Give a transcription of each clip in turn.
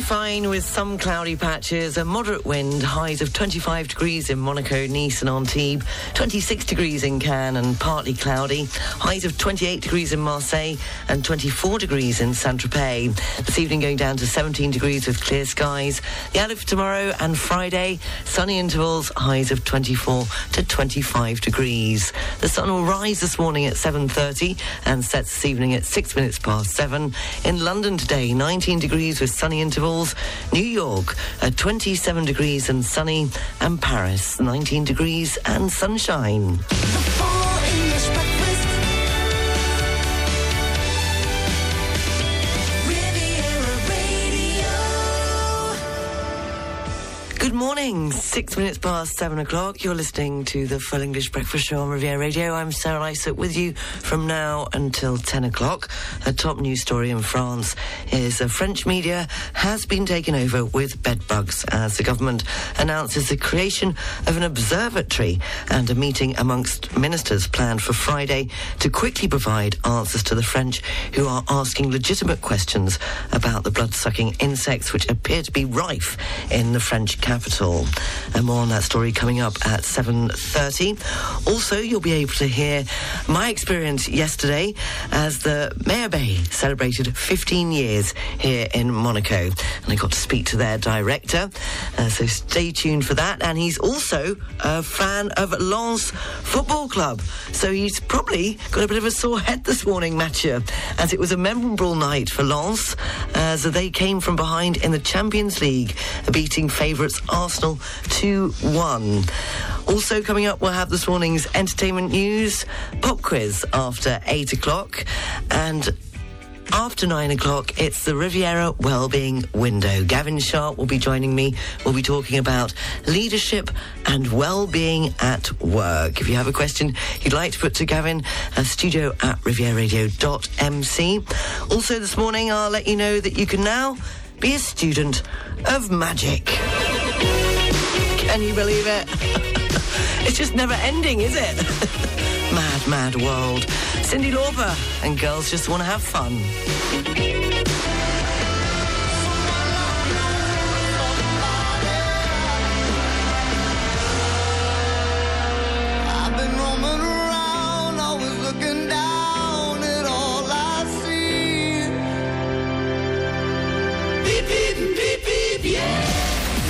Fine with some cloudy patches, a moderate wind, highs of 25 degrees in Monaco, Nice and Antibes, 26 degrees in Cannes and partly cloudy, highs of 28 degrees in Marseille and 24 degrees in Saint-Tropez. This evening going down to 17 degrees with clear skies. The outlook for tomorrow and Friday, sunny intervals, highs of 24 to 25 degrees. The sun will rise this morning at 7.30 and sets this evening at 6 minutes past 7. In London today, 19 degrees with sunny intervals. New York at 27 degrees and sunny. And Paris, 19 degrees and sunshine. Morning. Six minutes past seven o'clock. You're listening to the Full English Breakfast Show on Riviera Radio. I'm Sarah Lysett with you from now until 10 o'clock. A top news story in France is a French media has been taken over with bedbugs as the government announces the creation of an observatory and a meeting amongst ministers planned for Friday to quickly provide answers to the French who are asking legitimate questions about the blood-sucking insects which appear to be rife in the French capital And more on that story coming up at 7.30. Also, you'll be able to hear my experience yesterday as the Maya Bay celebrated 15 years here in Monaco. And I got to speak to their director. Uh, so stay tuned for that. And he's also a fan of Lens Football Club. So he's probably got a bit of a sore head this morning, Mathieu, as it was a memorable night for Lens as they came from behind in the Champions League, beating favourites Arsenal 2 1. Also, coming up, we'll have this morning's entertainment news, pop quiz after 8 o'clock, and after nine o'clock, it's the Riviera Wellbeing Window. Gavin Sharp will be joining me. We'll be talking about leadership and well-being at work. If you have a question you'd like to put to Gavin, uh, studio at rivieradio.mc. Also this morning, I'll let you know that you can now be a student of magic. Can you believe it? it's just never ending, is it? mad, mad world. Cyndi Lauper and girls just want to have fun.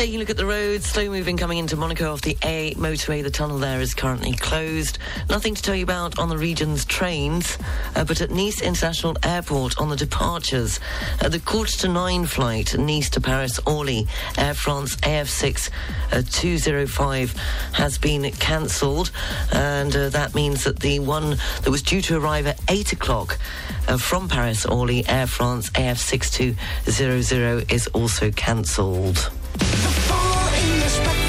Taking a look at the roads, slow moving coming into Monaco off the A motorway. The tunnel there is currently closed. Nothing to tell you about on the region's trains, uh, but at Nice International Airport on the departures, uh, the quarter to nine flight Nice to Paris Orly Air France AF6 uh, 205 has been cancelled, and uh, that means that the one that was due to arrive at eight o'clock uh, from Paris Orly Air France AF6200 is also cancelled. The fall in the spectrum.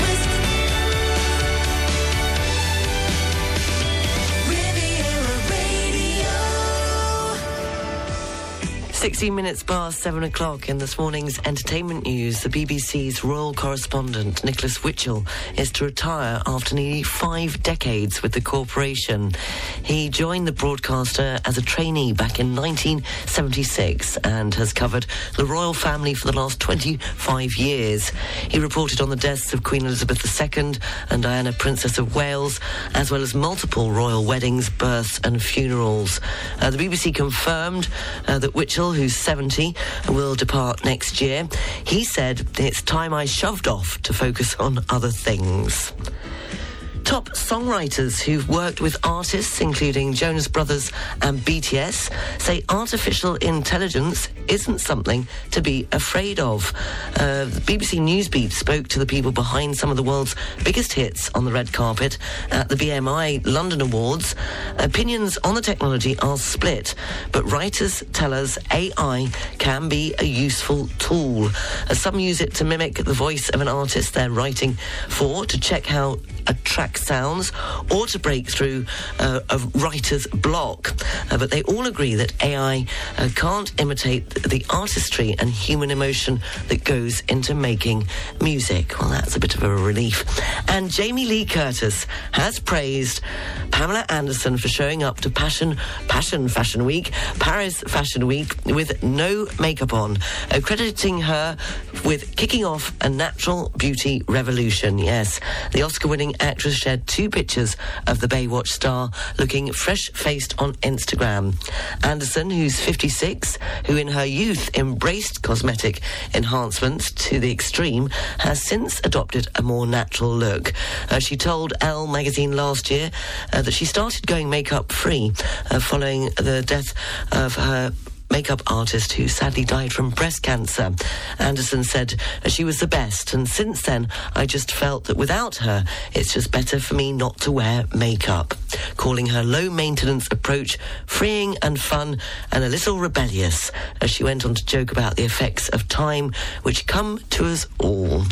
16 minutes past 7 o'clock in this morning's entertainment news, the BBC's royal correspondent Nicholas Witchell is to retire after nearly five decades with the corporation. He joined the broadcaster as a trainee back in 1976 and has covered the royal family for the last 25 years. He reported on the deaths of Queen Elizabeth II and Diana, Princess of Wales, as well as multiple royal weddings, births, and funerals. Uh, the BBC confirmed uh, that Witchell who's 70, will depart next year. He said, It's time I shoved off to focus on other things. Top songwriters who've worked with artists, including Jonas Brothers and BTS, say artificial intelligence isn't something to be afraid of. Uh, BBC Newsbeat spoke to the people behind some of the world's biggest hits on the red carpet at the BMI London Awards. Opinions on the technology are split, but writers tell us AI can be a useful tool. Uh, some use it to mimic the voice of an artist they're writing for to check how attract sounds or to break through uh, a writer's block. Uh, but they all agree that AI uh, can't imitate the artistry and human emotion that goes into making music. Well, that's a bit of a relief. And Jamie Lee Curtis has praised Pamela Anderson for showing up to Passion Passion Fashion Week, Paris Fashion Week, with no makeup on, accrediting her with kicking off a natural beauty revolution. Yes, the Oscar-winning actress shared two pictures of the Baywatch star looking fresh-faced on Instagram. Anderson, who's 56, who in her youth embraced cosmetic enhancements to the extreme, has since adopted a more natural look. Uh, she told Elle magazine last year uh, that she started going makeup free uh, following the death of her makeup artist who sadly died from breast cancer. Anderson said she was the best, and since then I just felt that without her, it's just better for me not to wear makeup. Calling her low maintenance approach freeing and fun and a little rebellious, as she went on to joke about the effects of time which come to us all.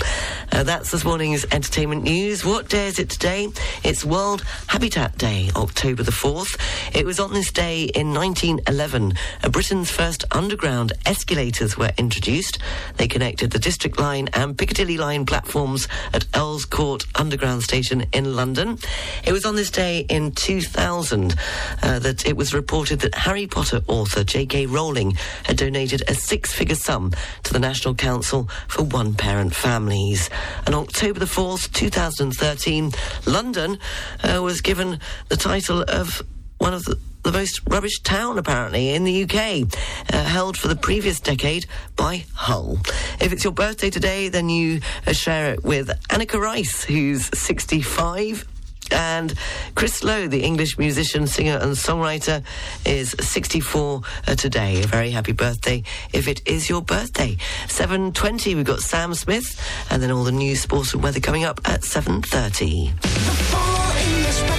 Uh, that's this morning's entertainment news. What day is it today? It's World Habitat Day, October the 4th. It was on this day in 1911, uh, First underground escalators were introduced. They connected the District Line and Piccadilly Line platforms at Earl's Court Underground Station in London. It was on this day in 2000 uh, that it was reported that Harry Potter author J.K. Rowling had donated a six-figure sum to the National Council for one-parent families. On October the 4th, 2013, London uh, was given the title of one of the the most rubbish town, apparently, in the UK, uh, held for the previous decade by Hull. If it's your birthday today, then you uh, share it with Anneka Rice, who's 65. And Chris Lowe, the English musician, singer, and songwriter, is 64 uh, today. A very happy birthday if it is your birthday. 7.20, we've got Sam Smith, and then all the news, sports, and weather coming up at 7.30.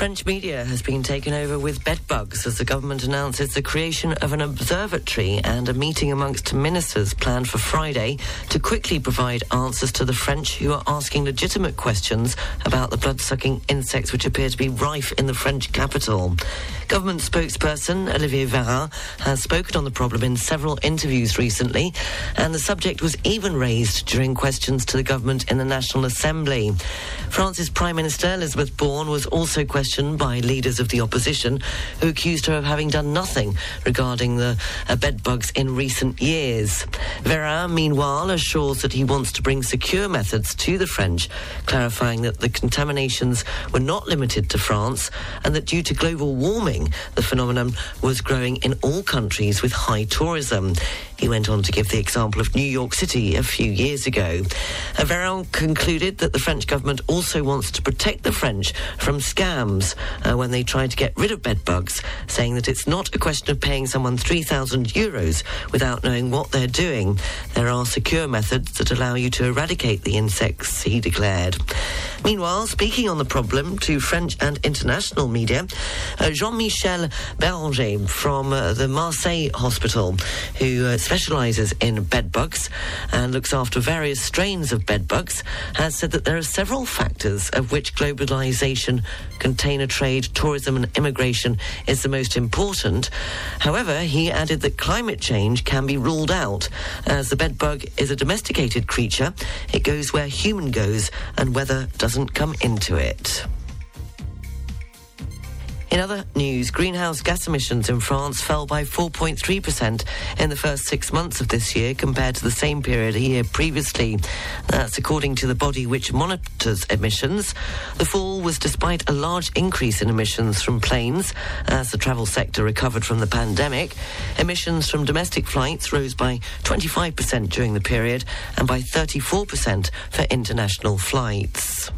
French media has been taken over with bedbugs as the government announces the creation of an observatory and a meeting amongst ministers planned for Friday to quickly provide answers to the French who are asking legitimate questions about the blood-sucking insects which appear to be rife in the French capital. Government spokesperson Olivier Véran has spoken on the problem in several interviews recently, and the subject was even raised during questions to the government in the National Assembly. France's Prime Minister Elisabeth Borne was also questioned questioned by leaders of the opposition who accused her of having done nothing regarding the uh, bedbugs in recent years. Véran, meanwhile, assures that he wants to bring secure methods to the French, clarifying that the contaminations were not limited to France and that due to global warming, the phenomenon was growing in all countries with high tourism. He went on to give the example of New York City a few years ago. Véran concluded that the French government also wants to protect the French from scams uh, when they try to get rid of bedbugs, saying that it's not a question of paying someone 3,000 euros without knowing what they're doing. There are secure methods that allow you to eradicate the insects, he declared. Meanwhile, speaking on the problem to French and international media, uh, Jean-Michel Béranger from uh, the Marseille Hospital, who uh, specialises in bedbugs and looks after various strains of bedbugs, has said that there are several factors of which globalisation, container trade, tourism and immigration is the most important. However, he added that climate change can be ruled out as the bedbug is a domesticated creature. It goes where human goes and weather doesn't come into it. In other news, greenhouse gas emissions in France fell by 4.3% in the first six months of this year compared to the same period a year previously. That's according to the body which monitors emissions. The fall was despite a large increase in emissions from planes as the travel sector recovered from the pandemic. Emissions from domestic flights rose by 25% during the period and by 34% for international flights.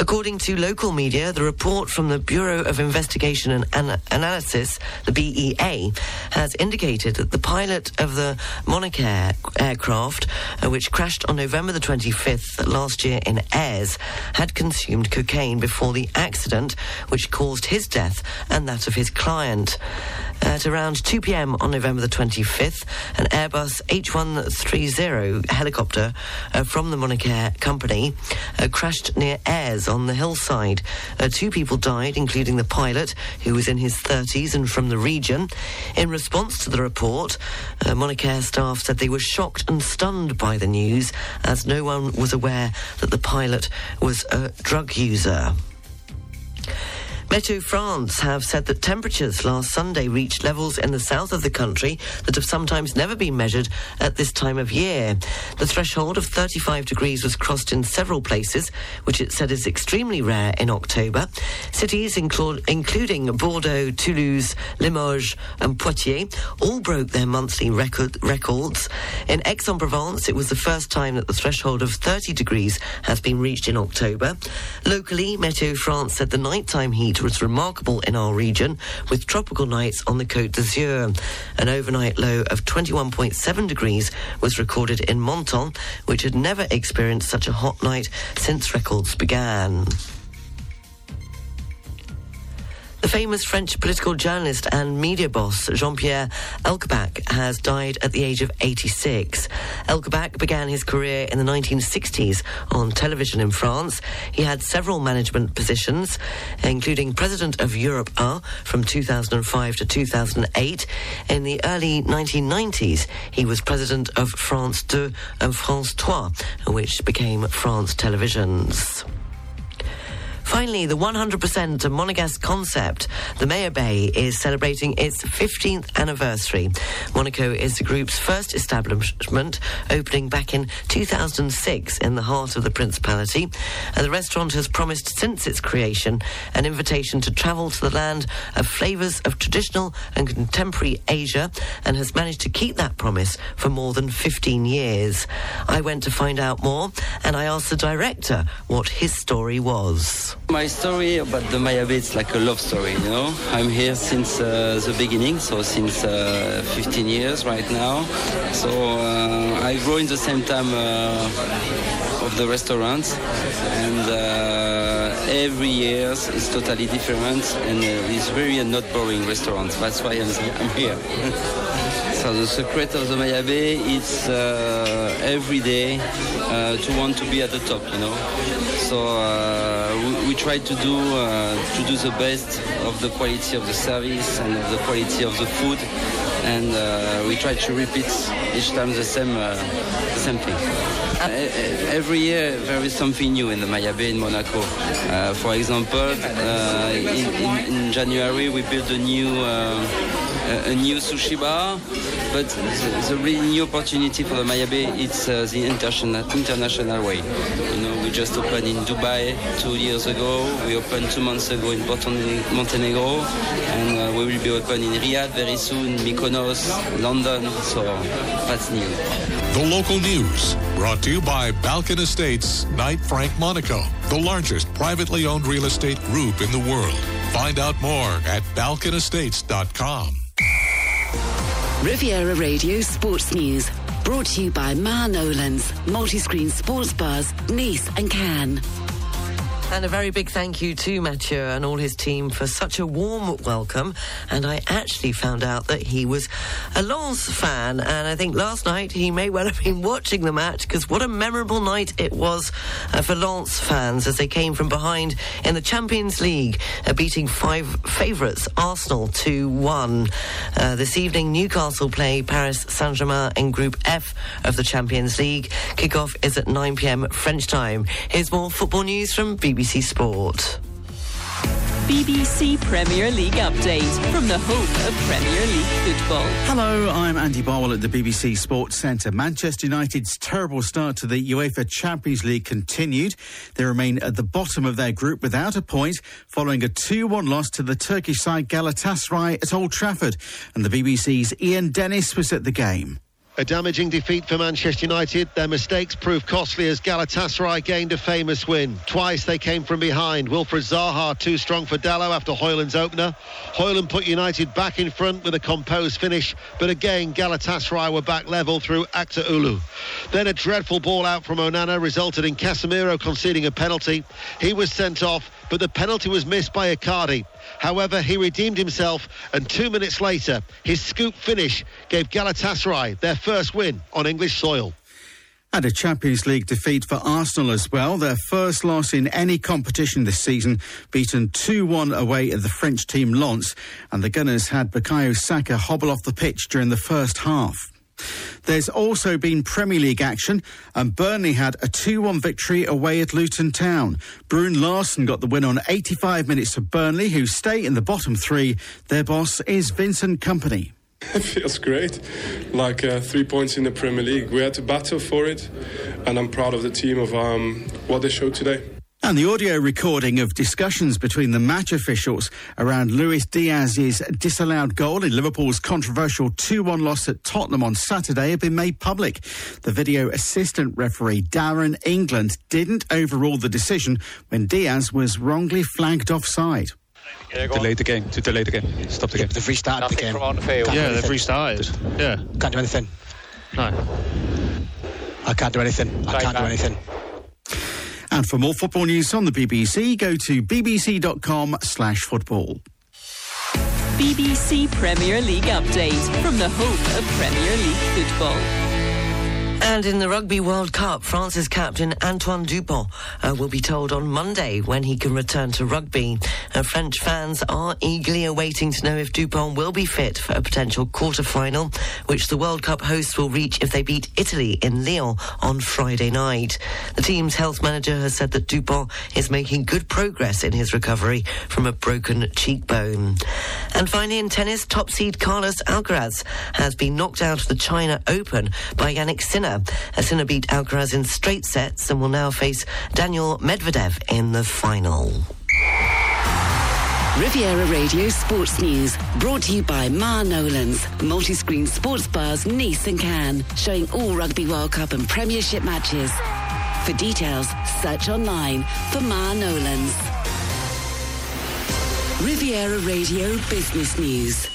According to local media, the report from the Bureau of Investigation and An- Analysis, the BEA, has indicated that the pilot of the Monacair aircraft, uh, which crashed on November the 25th last year in Aires, had consumed cocaine before the accident, which caused his death and that of his client. At around 2 p.m. on November the 25th, an Airbus H130 helicopter uh, from the Monacair company uh, crashed near Aires on the hillside. Uh, two people died, including the pilot, who was in his 30s and from the region. In response to the report, uh, Monacair staff said they were shocked and stunned by the news, as no one was aware that the pilot was a drug user. Meteo France have said that temperatures last Sunday reached levels in the south of the country that have sometimes never been measured at this time of year. The threshold of 35 degrees was crossed in several places, which it said is extremely rare in October. Cities inclu- including Bordeaux, Toulouse, Limoges, and Poitiers all broke their monthly record- records. In Aix-en-Provence, it was the first time that the threshold of 30 degrees has been reached in October. Locally, Meteo France said the nighttime heat was remarkable in our region, with tropical nights on the Côte d'Azur. An overnight low of 21.7 degrees was recorded in Menton, which had never experienced such a hot night since records began. The famous French political journalist and media boss Jean-Pierre Elkabbach has died at the age of 86. Elkabbach began his career in the 1960s on television in France. He had several management positions, including president of Europe 1 from 2005 to 2008. In the early 1990s, he was president of France 2 and France 3, which became France Televisions. Finally, the 100% Monegasque concept, the Maya Bay, is celebrating its 15th anniversary. Monaco is the group's first establishment, opening back in 2006 in the heart of the Principality. And the restaurant has promised since its creation an invitation to travel to the land of flavours of traditional and contemporary Asia and has managed to keep that promise for more than 15 years. I went to find out more and I asked the director what his story was. My story about the Maya Bay is like a love story, you know. I'm here since uh, the beginning, so since uh, 15 years right now. So uh, I grow in the same time uh, of the restaurant, and uh, every year is totally different, and uh, it's very not boring restaurant. That's why I'm, I'm here. So the secret of the Maya Bay is uh, every day to want to be at the top, you know. So we, we, try to do uh, to do the best of the quality of the service and of the quality of the food, and uh, we try to repeat each time the same uh, the same thing. every year there is something new in the Maya Bay in Monaco. for example, in, in, in, January we built a new a new sushi bar, but the, the, really new opportunity for the Maya Bay it's uh, the international international way. You know, we just opened in Dubai two years ago. We opened two months ago in Montenegro, and uh, we will be open in Riyadh very soon, Mykonos, London. So that's new. The local news brought to you by Balkan Estates, Knight Frank Monaco, the largest privately owned real estate group in the world. Find out more at balkanestates.com. Riviera Radio Sports News, brought to you by Ma Nolan's, multi-screen sports bars, Nice and Cannes. And a very big thank you to Mathieu and all his team for such a warm welcome. And I actually found out that he was a Lens fan. And I think last night he may well have been watching the match because what a memorable night it was uh, for Lens fans as they came from behind in the Champions League, uh, beating five favourites, Arsenal 2 1. Uh, this evening, Newcastle play Paris Saint Germain in Group F of the Champions League. Kickoff is at 9 pm French time. Here's more football news from BBC. BBC Sport. BBC Premier League update from the home of Premier League football. Hello, I'm Andy Barwell at the BBC Sports Centre. Manchester United's terrible start to the UEFA Champions League continued. They remain at the bottom of their group without a point following a 2-1 loss to the Turkish side Galatasaray at Old Trafford. And the BBC's Ian Dennis was at the game. A damaging defeat for Manchester United. Their mistakes proved costly as Galatasaray gained a famous win. Twice they came from behind. Wilfried Zaha too strong for Dalot after Højlund's opener. Højlund put United back in front with a composed finish, but again Galatasaray were back level through Ulu. Then a dreadful ball out from Onana resulted in Casemiro conceding a penalty. He was sent off, but the penalty was missed by Icardi. However, he redeemed himself, and two minutes later, his scoop finish gave Galatasaray their first win on English soil. And a Champions League defeat for Arsenal as well. Their first loss in any competition this season, beaten 2-1 away at the French team Lens. And the Gunners had Bukayo Saka hobble off the pitch during the first half. There's also been Premier League action, and Burnley had a 2 1 victory away at Luton Town. Bruun Larsen got the win on 85 minutes for Burnley, who stay in the bottom three. Their boss is Vincent Kompany. It feels great, like uh, three points in the Premier League. We had to battle for it, and I'm proud of the team of um, what they showed today. And the audio recording of discussions between the match officials around Luis Diaz's disallowed goal in Liverpool's controversial 2 1 loss at Tottenham on Saturday have been made public. The video assistant referee Darren England didn't overrule the decision when Diaz was wrongly flagged offside. Yeah, delayed the game. To delay the game. Stop the game. They've restarted Nothing the game. From on the field. Can't yeah, they've restarted. Yeah. Can't do anything. No. I can't do anything. I can't do anything. And for more football news on the BBC, go to bbc.com slash football. BBC Premier League update from the home of Premier League football. And in the Rugby World Cup, France's captain Antoine Dupont uh, will be told on Monday when he can return to rugby. Uh, French fans are eagerly awaiting to know if Dupont will be fit for a potential quarter-final, which the World Cup hosts will reach if they beat Italy in Lyon on Friday night. The team's health manager has said that Dupont is making good progress in his recovery from a broken cheekbone. And finally, in tennis, top seed Carlos Alcaraz has been knocked out of the China Open by Jannik Sinner Sinner. Sinner beat Alcaraz in straight sets and will now face Daniil Medvedev in the final. Riviera Radio Sports News, brought to you by Ma Nolan's, multi-screen sports bars Nice and Cannes, showing all Rugby World Cup and Premiership matches. For details, search online for Ma Nolan's. Riviera Radio Business News,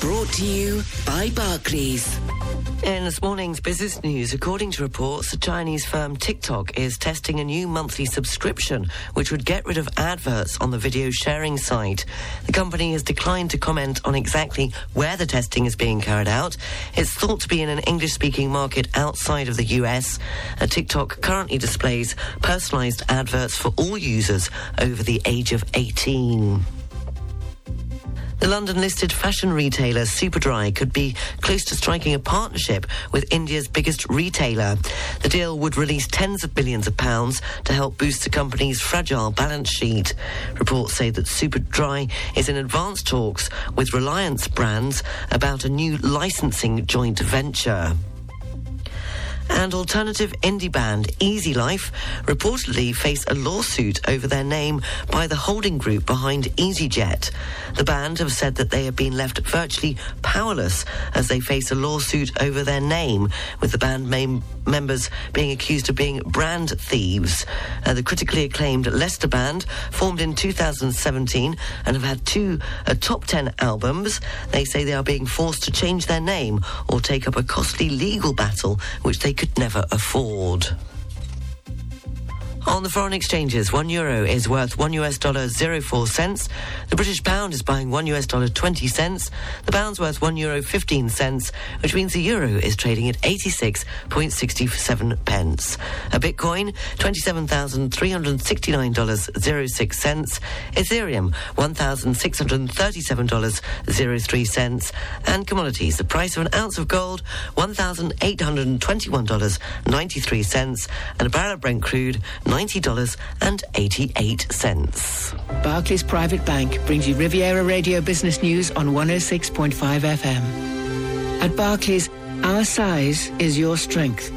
brought to you by Barclays. In this morning's business news, according to reports, the Chinese firm TikTok is testing a new monthly subscription which would get rid of adverts on the video sharing site. The company has declined to comment on exactly where the testing is being carried out. It's thought to be in an English speaking market outside of the US. Uh, TikTok currently displays personalized adverts for all users over the age of 18. The London listed fashion retailer Superdry could be close to striking a partnership with India's biggest retailer. The deal would release tens of billions of pounds to help boost the company's fragile balance sheet. Reports say that Superdry is in advanced talks with Reliance brands about a new licensing joint venture and alternative indie band Easy Life reportedly face a lawsuit over their name by the holding group behind EasyJet. The band have said that they have been left virtually powerless as they face a lawsuit over their name, with the band mem- members being accused of being brand thieves. Uh, the critically acclaimed Leicester band, formed in 2017 and have had two uh, top 10 albums, they say they are being forced to change their name or take up a costly legal battle which they could never afford. On the foreign exchanges, one euro is worth one US dollar zero four cents. The British pound is buying one US dollar twenty cents. The pound's worth one euro fifteen cents, which means the euro is trading at eighty six point sixty seven pence. A Bitcoin twenty seven thousand three hundred sixty nine dollars zero six cents. Ethereum one thousand six hundred thirty seven dollars zero three cents. And commodities, the price of an ounce of gold one thousand eight hundred twenty one dollars ninety three cents, and a barrel of Brent crude. 9 $90.88. Barclays Private Bank brings you Riviera Radio Business News on 106.5 FM. At Barclays, our size is your strength.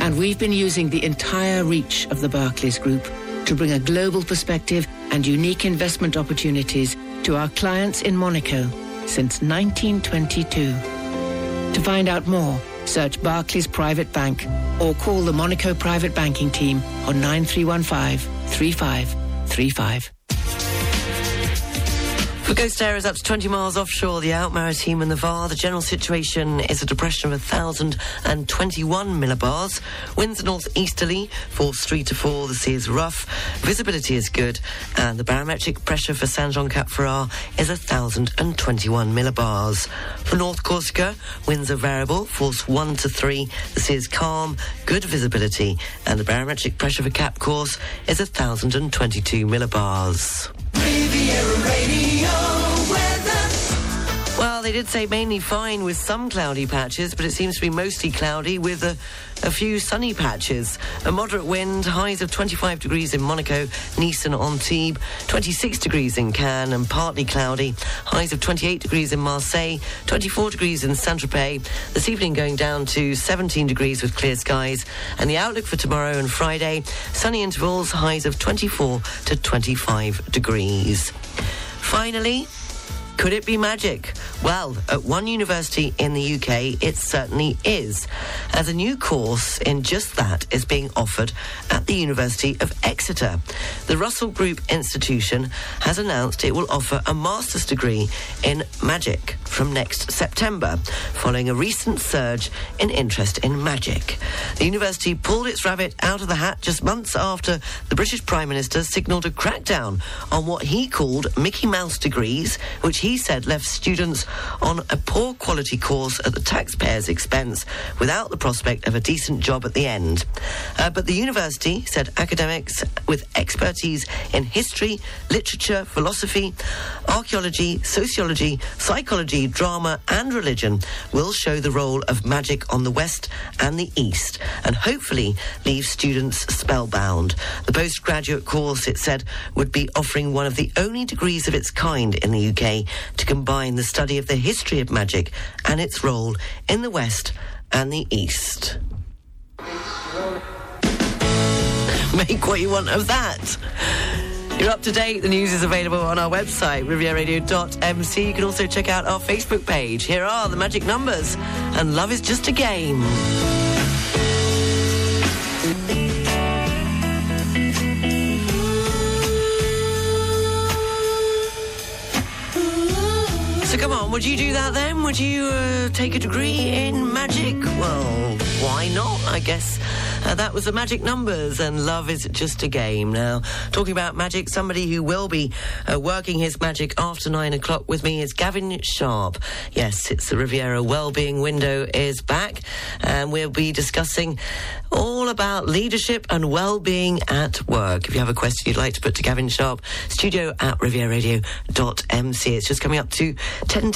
And we've been using the entire reach of the Barclays Group to bring a global perspective and unique investment opportunities to our clients in Monaco since 1922. To find out more, search Barclays Private Bank or call the Monaco Private Banking Team on 9315 3535. For Ghost areas up to 20 miles offshore, the Alpes-Maritimes and the VAR, the general situation is a depression of 1,021 millibars. Winds are northeasterly, force 3 to 4. The sea is rough. Visibility is good. And the barometric pressure for Saint Jean Cap Ferrat is 1,021 millibars. For North Corsica, winds are variable, force 1 to 3. The sea is calm, good visibility. And the barometric pressure for Cap Corse is 1,022 millibars. Riviera Radio they did say mainly fine with some cloudy patches, but it seems to be mostly cloudy with a, a few sunny patches. A moderate wind, highs of 25 degrees in Monaco, Nice and Antibes, 26 degrees in Cannes and partly cloudy, highs of 28 degrees in Marseille, 24 degrees in Saint-Tropez. This evening going down to 17 degrees with clear skies. And the outlook for tomorrow and Friday, sunny intervals, highs of 24 to 25 degrees. Finally, could it be magic? Well, at one university in the UK, it certainly is, as a new course in just that is being offered at the University of Exeter. The Russell Group Institution has announced it will offer a master's degree in magic from next September, following a recent surge in interest in magic. The university pulled its rabbit out of the hat just months after the British Prime Minister signalled a crackdown on what he called Mickey Mouse degrees, which he said left students on a poor quality course at the taxpayer's expense without the prospect of a decent job at the end. Uh, but the university said academics with expertise in history, literature, philosophy, archaeology, sociology, psychology, drama, and religion will show the role of magic on the West and the East and hopefully leave students spellbound. The postgraduate course, it said, would be offering one of the only degrees of its kind in the UK to combine the study of the history of magic and its role in the West and the East. Make what you want of that. You're up to date. The news is available on our website, rivieradio.mc. You can also check out our Facebook page. Here are the magic numbers, and love is just a game. Would you do that then? Would you uh, take a degree in magic? Well, why not? I guess uh, that was the magic numbers, and love is just a game. Now, talking about magic, somebody who will be uh, working his magic after nine o'clock with me is Gavin Sharp. Yes, it's the Riviera Wellbeing Window is back, and we'll be discussing all about leadership and well-being at work. If you have a question you'd like to put to Gavin Sharp, studio at rivieradio.mc. It's just coming up to 10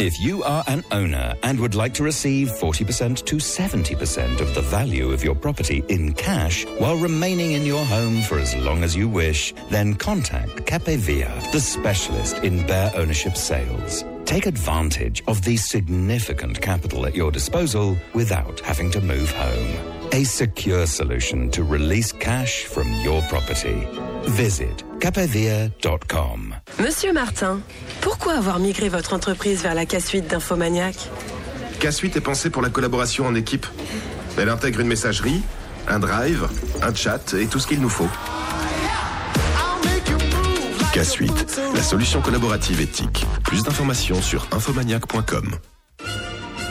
If you are an owner and would like to receive 40% to 70% of the value of your property in cash while remaining in your home for as long as you wish, then contact Capevia, the specialist in bare ownership sales. Take advantage of the significant capital at your disposal without having to move home. A secure solution to release cash from your property. Visit capevia.com. Monsieur Martin, pourquoi avoir migré votre entreprise vers la K-Suite d'Infomaniac? K-Suite est pensée pour la collaboration en équipe. Elle intègre une messagerie, un drive, un chat et tout ce qu'il nous faut. K-Suite, la solution collaborative éthique. Plus d'informations sur infomaniac.com.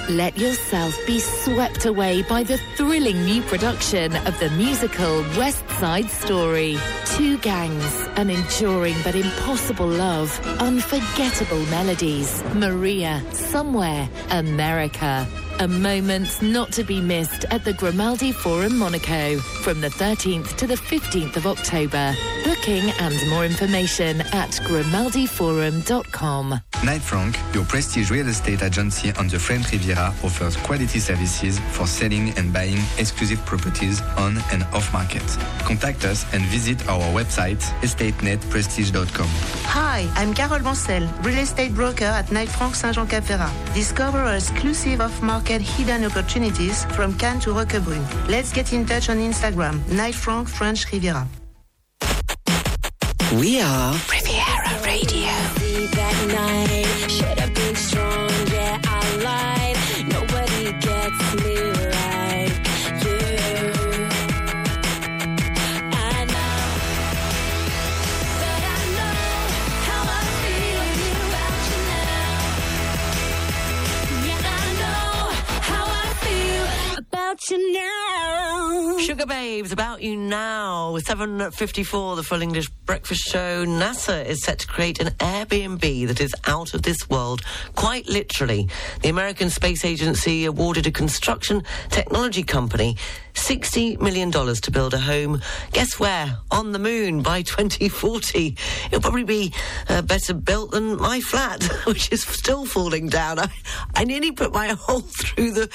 Let yourself be swept away by the thrilling new production of the musical West Side Story. Two gangs, an enduring but impossible love, unforgettable melodies. Maria, somewhere, America. A moment not to be missed at the Grimaldi Forum Monaco from the 13th to the 15th of October. Booking and more information at grimaldiforum.com. Knight Frank, your prestige real estate agency on the French Riviera, offers quality services for selling and buying exclusive properties on and off market. Contact us and visit our website estatenetprestige.com. Hi, I'm Carole Mancel, real estate broker at Knight Frank Saint Jean Cap Ferrat. Discover our exclusive off market hidden opportunities from Cannes to Roquebrune. Let's get in touch on Instagram, Knight Frank French Riviera. We are Riviera Radio. You now. Sugababes, about you now. 7.54, the Full English Breakfast Show. NASA is set to create an Airbnb that is out of this world, quite literally. The American Space Agency awarded a construction technology company $60 million to build a home. Guess where? On the moon by 2040. It'll probably be uh, better built than my flat, which is still falling down. I, I nearly put my hole through the,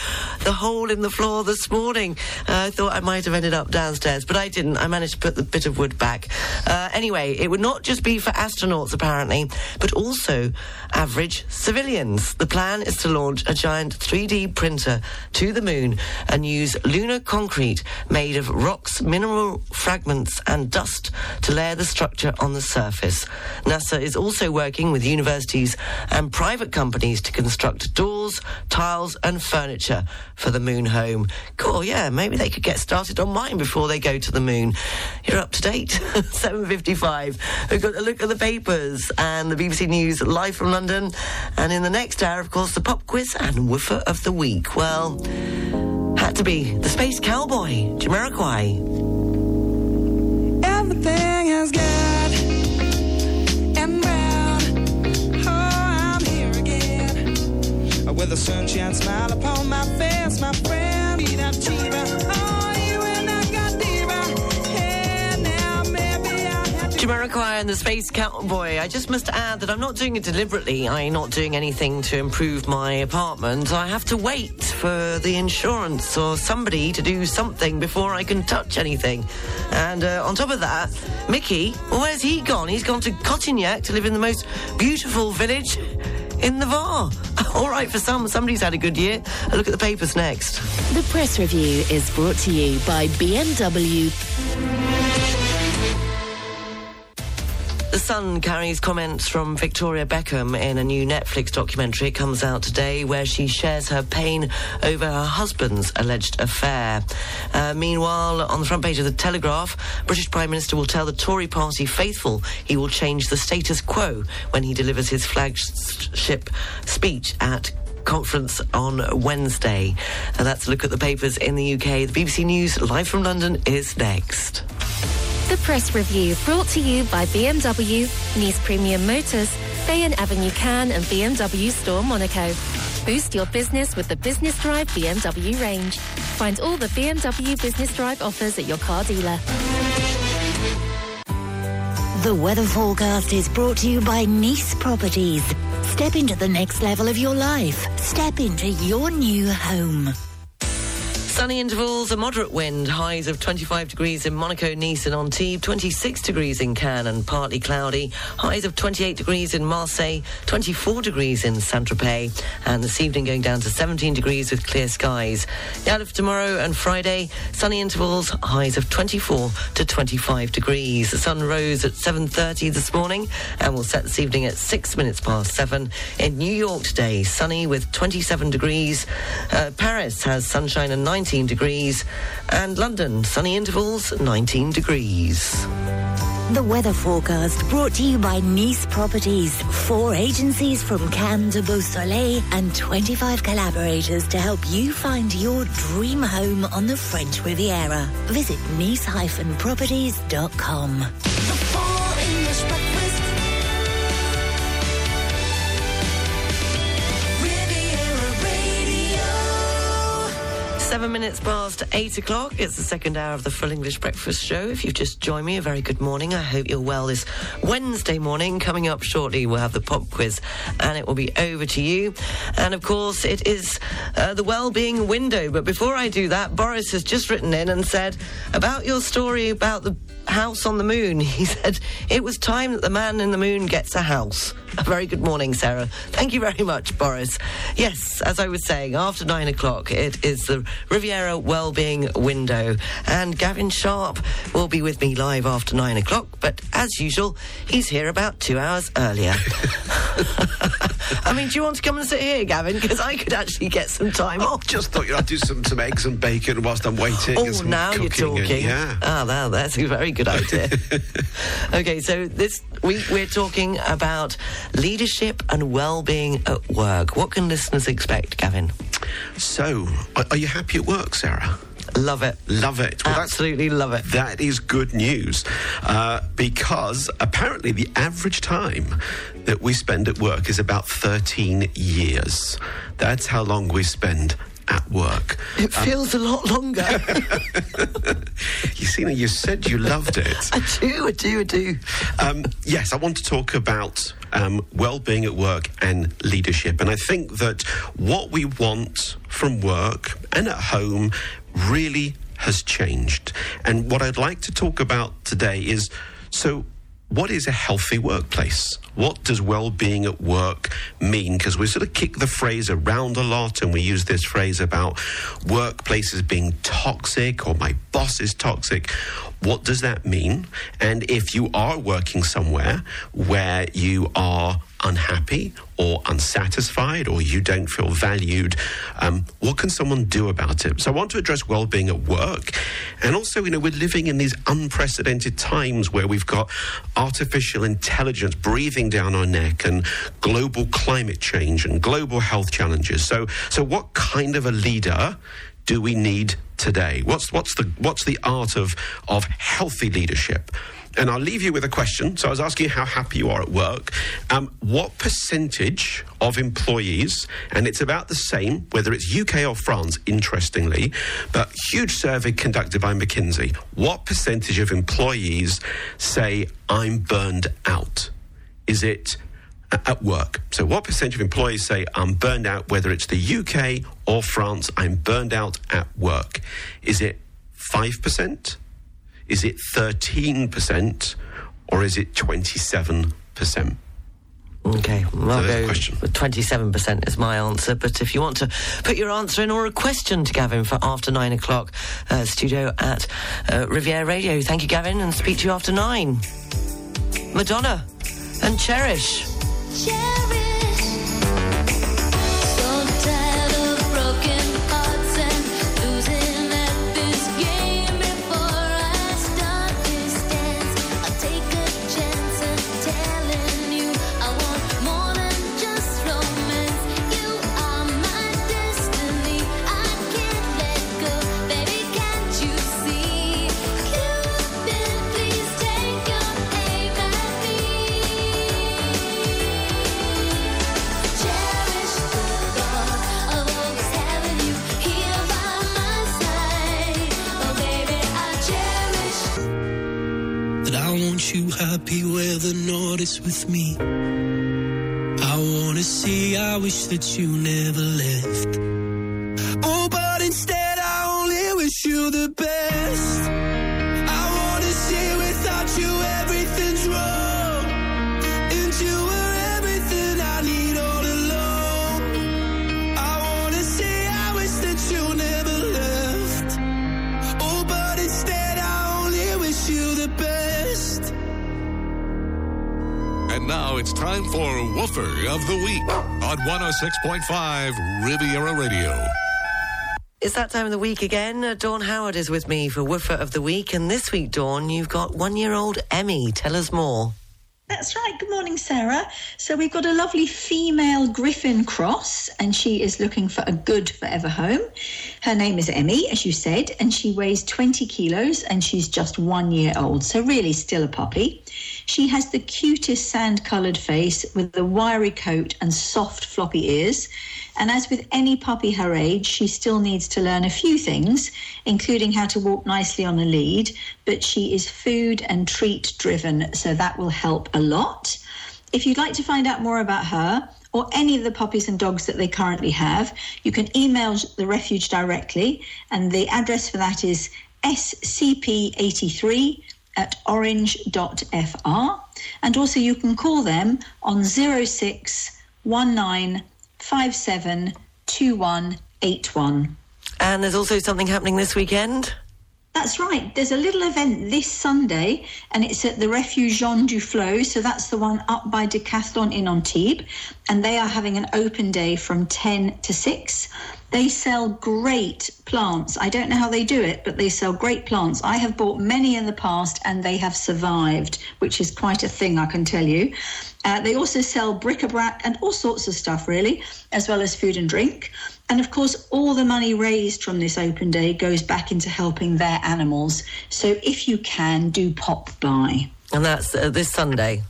the hole in the floor this morning. Uh, I thought I might have ended up downstairs, but I didn't. I managed to put the bit of wood back. Uh, anyway, it would not just be for astronauts, apparently, but also average civilians. The plan is to launch a giant 3D printer to the moon and use lunar concrete made of rocks, mineral fragments, and dust to layer the structure on the surface. NASA is also working with universities and private companies to construct doors, tiles, and furniture for the moon home. Cool, yeah, maybe they could get started on mine before they go to the moon. You're up to date. 7.55. We've got a look at the papers and the BBC News live from London. And in the next hour, of course, the pop quiz and woofer of the week. Well, had to be the Space Cowboy, Jamiroquai. Everything and brown. Oh, I'm here again. With a sunshine smile upon my face, my friend. Be that. Jamiroquai and the Space Cowboy. I just must add that I'm not doing it deliberately. I'm not doing anything to improve my apartment. I have to wait for the insurance or somebody to do something before I can touch anything. And uh, on top of that, Mickey, well, where's he gone? He's gone to Cotignac to live in the most beautiful village in the Var. All right for some. Somebody's had a good year. A look at the papers next. The press review is brought to you by BMW. The Sun carries comments from Victoria Beckham in a new Netflix documentary. It comes out today where she shares her pain over her husband's alleged affair. Uh, meanwhile, on the front page of The Telegraph, British Prime Minister will tell the Tory party faithful he will change the status quo when he delivers his flagship speech at conference on Wednesday. And that's a look at the papers in the UK. The BBC News live from London is next. The press review brought to you by BMW, Nice Premium Motors, Bayonne Avenue Cannes and BMW Store Monaco. Boost your business with the Business Drive BMW range. Find all the BMW Business Drive offers at your car dealer. The weather forecast is brought to you by Nice Properties. Step into the next level of your life. Step into your new home. Sunny intervals, a moderate wind, highs of 25 degrees in Monaco, Nice and Antibes, 26 degrees in Cannes and partly cloudy, highs of 28 degrees in Marseille, 24 degrees in Saint-Tropez, and this evening going down to 17 degrees with clear skies. Outlook for tomorrow and Friday, sunny intervals, highs of 24 to 25 degrees. The sun rose at 7.30 this morning and will set this evening at 6 minutes past 7. In New York today, sunny with 27 degrees. Uh, Paris has sunshine and 19 degrees. And London, sunny intervals, 19 degrees. The weather forecast brought to you by Nice Properties. Four agencies from Cannes to Beausoleil and 25 collaborators to help you find your dream home on the French Riviera. Visit nice-properties.com. Seven minutes past eight o'clock. It's the second hour of the Full English Breakfast Show. If you've just joined me, a very good morning. I hope you're well this Wednesday morning. Coming up shortly, we'll have the pop quiz and it will be over to you. And of course, it is uh, the well-being window. But before I do that, Boris has just written in and said about your story about the house on the moon. He said it was time that the man in the moon gets a house. A very good morning, Sarah. Thank you very much, Boris. Yes, as I was saying, after nine o'clock, it is the Riviera Wellbeing Window. And Gavin Sharp will be with me live after nine o'clock, but as usual, he's here about two hours earlier. I mean, do you want to come and sit here, Gavin? Because I could actually get some time off. Just thought you know, I'd do some, some eggs and bacon whilst I'm waiting. Oh, now you're cooking and- talking. yeah. Ah, now that's a very good idea. okay, so this week we're talking about leadership and well-being at work. What can listeners expect, Gavin? So, are, you happy at work, Sarah? Love it. Love it. Well, Absolutely love it. That is good news uh, because apparently the average time that we spend at work is about 13 years. That's how long we spend at work. It feels a lot longer. You see, you said you loved it. I do, I do, I do. Um, yes, I want to talk about um, well-being at work and leadership, and I think that what we want from work and at home really has changed. And what I'd like to talk about today is so. What is a healthy workplace? What does well-being at work mean? Because we sort of kick the phrase around a lot, and we use this phrase about workplaces being toxic or my boss is toxic. What does that mean? And if you are working somewhere where you are unhappy or unsatisfied or you don't feel valued, um, what can someone do about it? So I want to address well-being at work. And also, you know, we're living in these unprecedented times where we've got artificial intelligence breathing down our neck and global climate change and global health challenges. So, so what kind of a leader do we need today? What's what's the what's the art of of healthy leadership? And I'll leave you with a question. So I was asking how happy you are at work. Um, what percentage of employees, and it's about the same whether it's UK or France, interestingly, but huge survey conducted by McKinsey. What percentage of employees say I'm burned out? Is it at work. So, what percentage of employees say I'm burned out, whether it's the UK or France? I'm burned out at work. Is it 5%? Is it 13%? Or is it 27%? Okay, well, I'll a go question. with 27% is my answer. But if you want to put your answer in or a question to Gavin for after nine o'clock, uh, studio at uh, Riviera Radio. Thank you, Gavin, and speak to you after nine. Madonna and Cherish. that Want you happy where the north is with me. I wanna see, I wish that you never left. Oh, but instead I only wish you the best. And now it's time for Woofer of the Week on 106.5 Riviera Radio. it's that time of the week again. Uh, Dawn Howard is with me for Woofer of the Week. And this week, Dawn, you've got one year old Emmy. Tell us more. That's right. Good morning, Sarah. So we've got a lovely female Griffon cross, and she is looking for a good forever home. Her name is Emmy, as you said, and she weighs 20 kilos and she's just one year old. So really still a puppy. She has the cutest sand coloured face with a wiry coat and soft floppy ears. And as with any puppy her age, she still needs to learn a few things, including how to walk nicely on a lead. But she is food and treat driven, so that will help a lot. If you'd like to find out more about her, or any of the puppies and dogs that they currently have, you can email the refuge directly, and the address for that is scp83 at orange.fr. And also, you can call them on 0619 572181. And there's also something happening this weekend. That's right. There's a little event this Sunday, and it's at the Refuge Jean Duflo. So that's the one up by Decathlon in Antibes. And they are having an open day from 10 to 6. They sell great plants. I don't know how they do it, but they sell great plants. I have bought many in the past, and they have survived, which is quite a thing, I can tell you. Uh, they also sell bric-a-brac and all sorts of stuff, really, as well as food and drink. And of course, all the money raised from this open day goes back into helping their animals. So if you can, do pop by. And that's uh, this Sunday.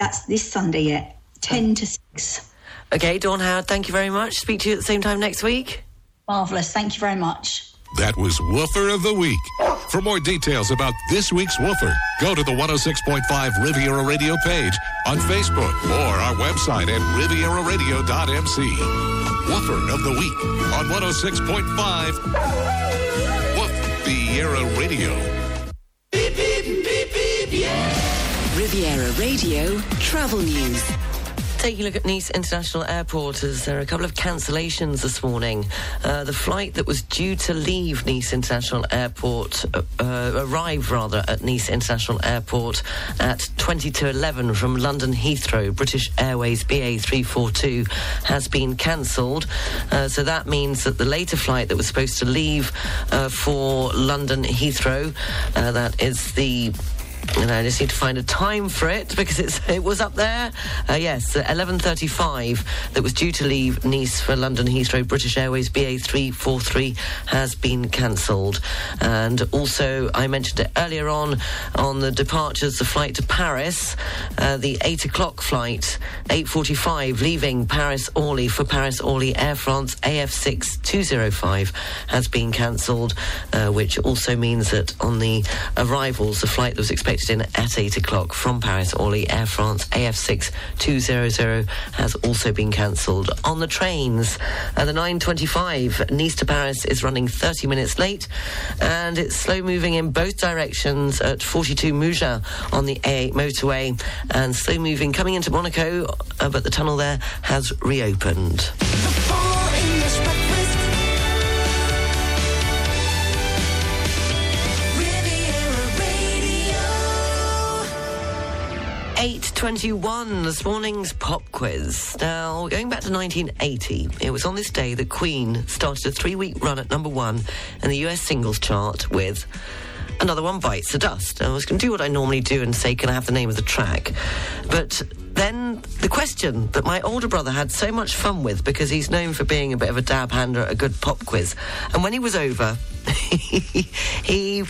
That's this Sunday, yeah, 10 to 6. Okay, Dawn Howard, thank you very much. Speak to you at the same time next week. Marvellous. Thank you very much. That was Woofer of the Week. For more details about this week's Woofer, go to the 106.5 Riviera Radio page on Facebook or our website at rivieraradio.mc. Woofer of the Week on 106.5 Woof Viera Radio. Riviera Radio Travel News. Taking a look at Nice International Airport, as there are a couple of cancellations this morning. Uh, the flight that was due to leave Nice International Airport, uh, uh, arrive rather at Nice International Airport at 20 to 11 from London Heathrow, British Airways BA 342, has been cancelled. Uh, so that means that the later flight that was supposed to leave uh, for London Heathrow, uh, that is the and I just need to find a time for it because it's it was up there. Uh, yes, uh, 11:35 that was due to leave Nice for London Heathrow. British Airways BA 343 has been cancelled, and also I mentioned it earlier on on the departures. The flight to Paris, uh, the eight o'clock flight, 8:45 leaving Paris Orly for Paris Orly Air France AF6 205 has been cancelled, uh, which also means that on the arrivals, the flight that was expected in at 8 o'clock from Paris Orly Air France AF6 200 has also been cancelled. On the trains, uh, the 925 Nice to Paris is running 30 minutes late and it's slow moving in both directions at 42 Mougins on the A8 motorway and slow moving coming into Monaco, uh, but the tunnel there has reopened. 8.21, this morning's pop quiz. Now, going back to 1980, it was on this day that Queen started a three-week run at number one in the US singles chart with Another One Bites the Dust. I was going to do what I normally do and say, can I have the name of the track? But then the question that my older brother had so much fun with because he's known for being a bit of a dab hander at a good pop quiz. And when he was over, he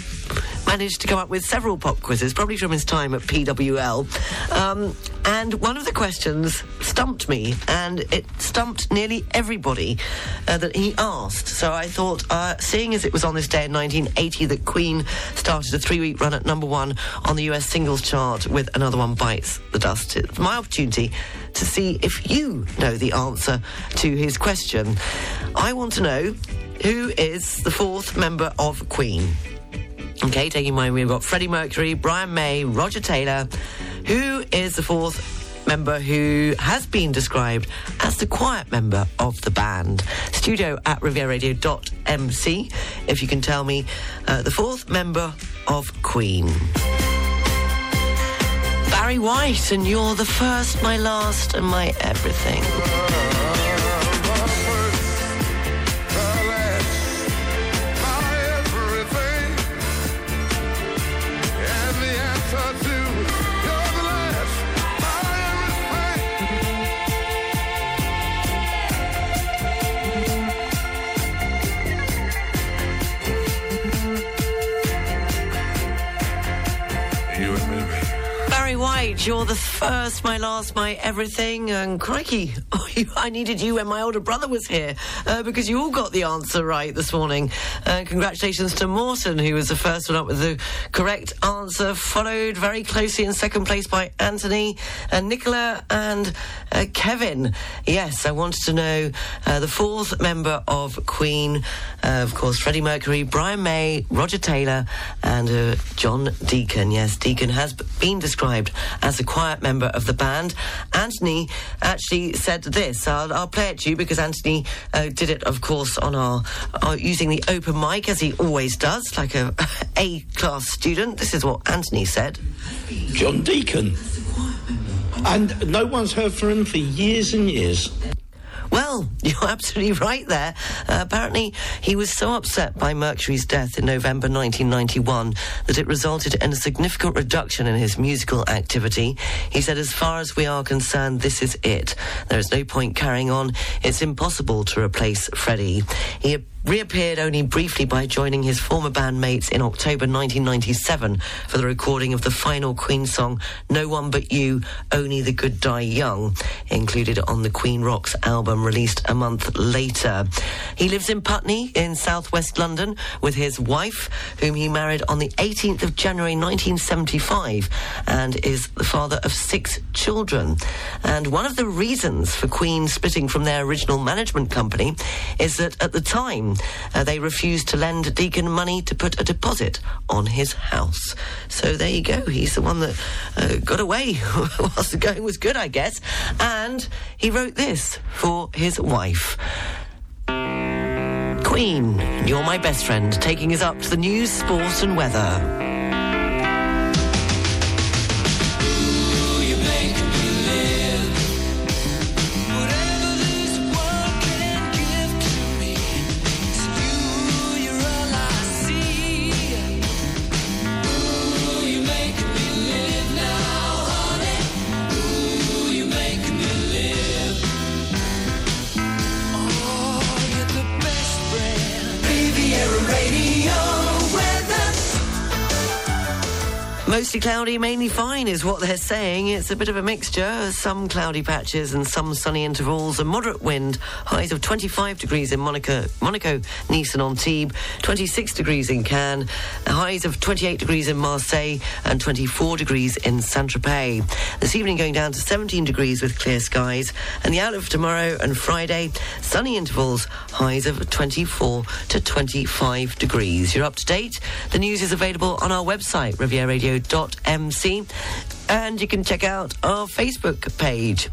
managed to come up with several pop quizzes, probably from his time at PWL. Um, and one of the questions stumped me, and it stumped nearly everybody uh, that he asked. So I thought, uh, seeing as it was on this day in 1980 that Queen started a three week run at number one on the US singles chart with Another One Bites the Dust, my opportunity to see if you know the answer to his question. I want to know who is the fourth member of Queen? Okay, taking in mind we've got Freddie Mercury, Brian May, Roger Taylor. Who is the fourth member who has been described as the quiet member of the band? Studio at rivieraradio.mc if you can tell me uh, the fourth member of Queen. Barry White, and you're the first, my last, and my everything. You're the first, my last, my everything, and crikey, oh, I needed you when my older brother was here uh, because you all got the answer right this morning. Uh, congratulations to Morton, who was the first one up with the correct answer, followed very closely in second place by Anthony, and Nicola, and uh, Kevin. Yes, I wanted to know uh, the fourth member of Queen, uh, of course, Freddie Mercury, Brian May, Roger Taylor, and uh, John Deacon. Yes, Deacon has been described as a quiet member of the band. Anthony actually said this. I'll, I'll play it to you because Anthony uh, did it, of course, on our, our using the open mic as he always does, like a A class student. This is what Anthony said. John Deacon. And no one's heard from him for years and years. Well, you're absolutely right there. Uh, apparently, he was so upset by Mercury's death in November 1991 that it resulted in a significant reduction in his musical activity. He said, as far as we are concerned, this is it. There is no point carrying on. It's impossible to replace Freddie. He reappeared only briefly by joining his former bandmates in October 1997 for the recording of the final Queen song, No One But You, Only the Good Die Young, included on the Queen Rocks album released a month later. He lives in Putney in southwest London with his wife, whom he married on the 18th of January 1975, and is the father of six children. And one of the reasons for Queen splitting from their original management company is that at the time, uh, they refused to lend Deacon money to put a deposit on his house. So there you go. He's the one that uh, got away whilst the going was good, I guess. And he wrote this for his wife. Queen, you're my best friend, taking us up to the news, sport, and weather. Mostly cloudy, mainly fine is what they're saying. It's a bit of a mixture. Some cloudy patches and some sunny intervals. A moderate wind. Highs of 25 degrees in Monaco, Monaco, Nice and Antibes. 26 degrees in Cannes. Highs of 28 degrees in Marseille and 24 degrees in Saint-Tropez. This evening going down to 17 degrees with clear skies. And the outlook for tomorrow and Friday, sunny intervals. Highs of 24 to 25 degrees. You're up to date. The news is available on our website, rivieraradio.mc. And you can check out our Facebook page,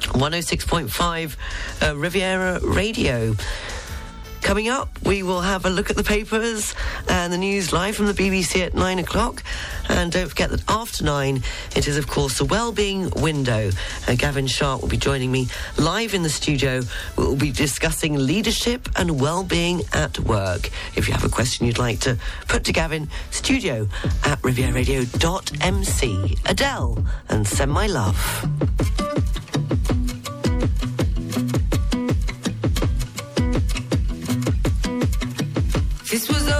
106.5 uh, Riviera Radio. Coming up, we will have a look at the papers and the news live from the BBC at nine o'clock. And don't forget that after nine, it is, of course, the Wellbeing Window. Uh, Gavin Sharp will be joining me live in the studio. We'll be discussing leadership and well-being at work. If you have a question you'd like to put to Gavin, studio at rivieraradio.mc. Adele, and send my love. This was all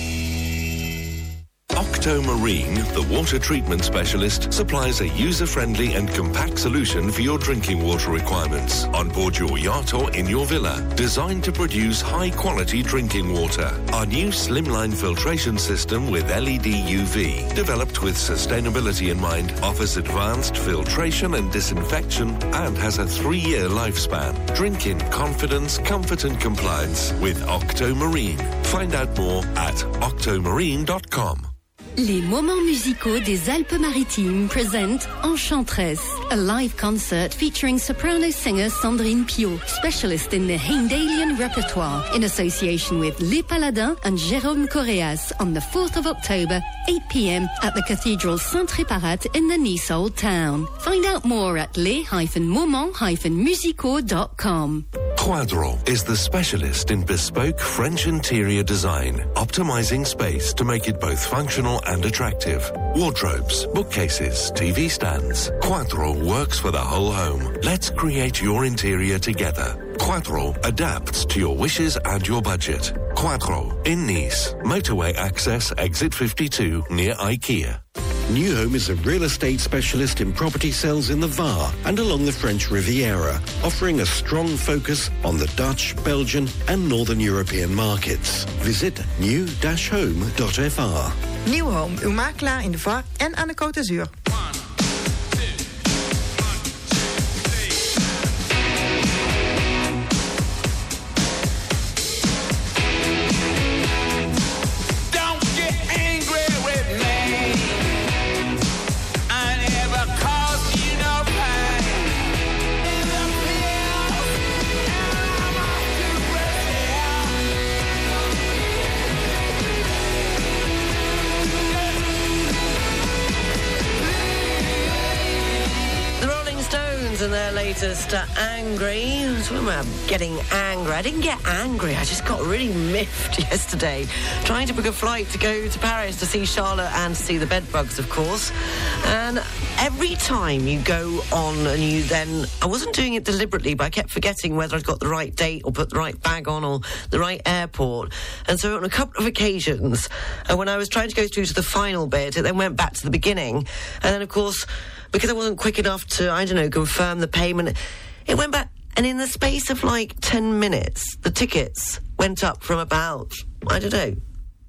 Octomarine, the water treatment specialist, supplies a user-friendly and compact solution for your drinking water requirements on board your yacht or in your villa, designed to produce high-quality drinking water. Our new slimline filtration system with LED UV, developed with sustainability in mind, offers advanced filtration and disinfection and has a three-year lifespan. Drink in confidence, comfort and compliance with Octomarine. Find out more at octomarine.com. Les moments musicaux des Alpes-Maritimes present Enchantress, a live concert featuring soprano singer Sandrine Piau, specialist in the Handelian repertoire, in association with Les Paladins and Jérôme Correas on the 4th of October, 8 p.m. at the Cathedral Saint-Réparat in the Nice Old Town. Find out more at les-moments-musicaux.com. Quadro is the specialist in bespoke French interior design, optimizing space to make it both functional and attractive. Wardrobes, bookcases, TV stands. Quattro works for the whole home. Let's create your interior together. Quattro adapts to your wishes and your budget. Quattro in Nice, motorway access, exit 52 near IKEA. New Home is a real estate specialist in property sales in the Var and along the French Riviera, offering a strong focus on the Dutch, Belgian and Northern European markets. Visit new-home.fr. New Home, uw makelaar in de VAR en aan de Côte d'Azur. Angry. So I'm getting angry. I didn't get angry. I just got really miffed yesterday trying to book a flight to go to Paris to see Charlotte and to see the bedbugs, of course. And every time you go on and you then, I wasn't doing it deliberately, but I kept forgetting whether I'd got the right date or put the right bag on or the right airport. And so on a couple of occasions, and when I was trying to go through to the final bit, it then went back to the beginning. And then, of course, because I wasn't quick enough to, I don't know, confirm the payment. It went back, and in the space of like 10 minutes, the tickets went up from about, I don't know,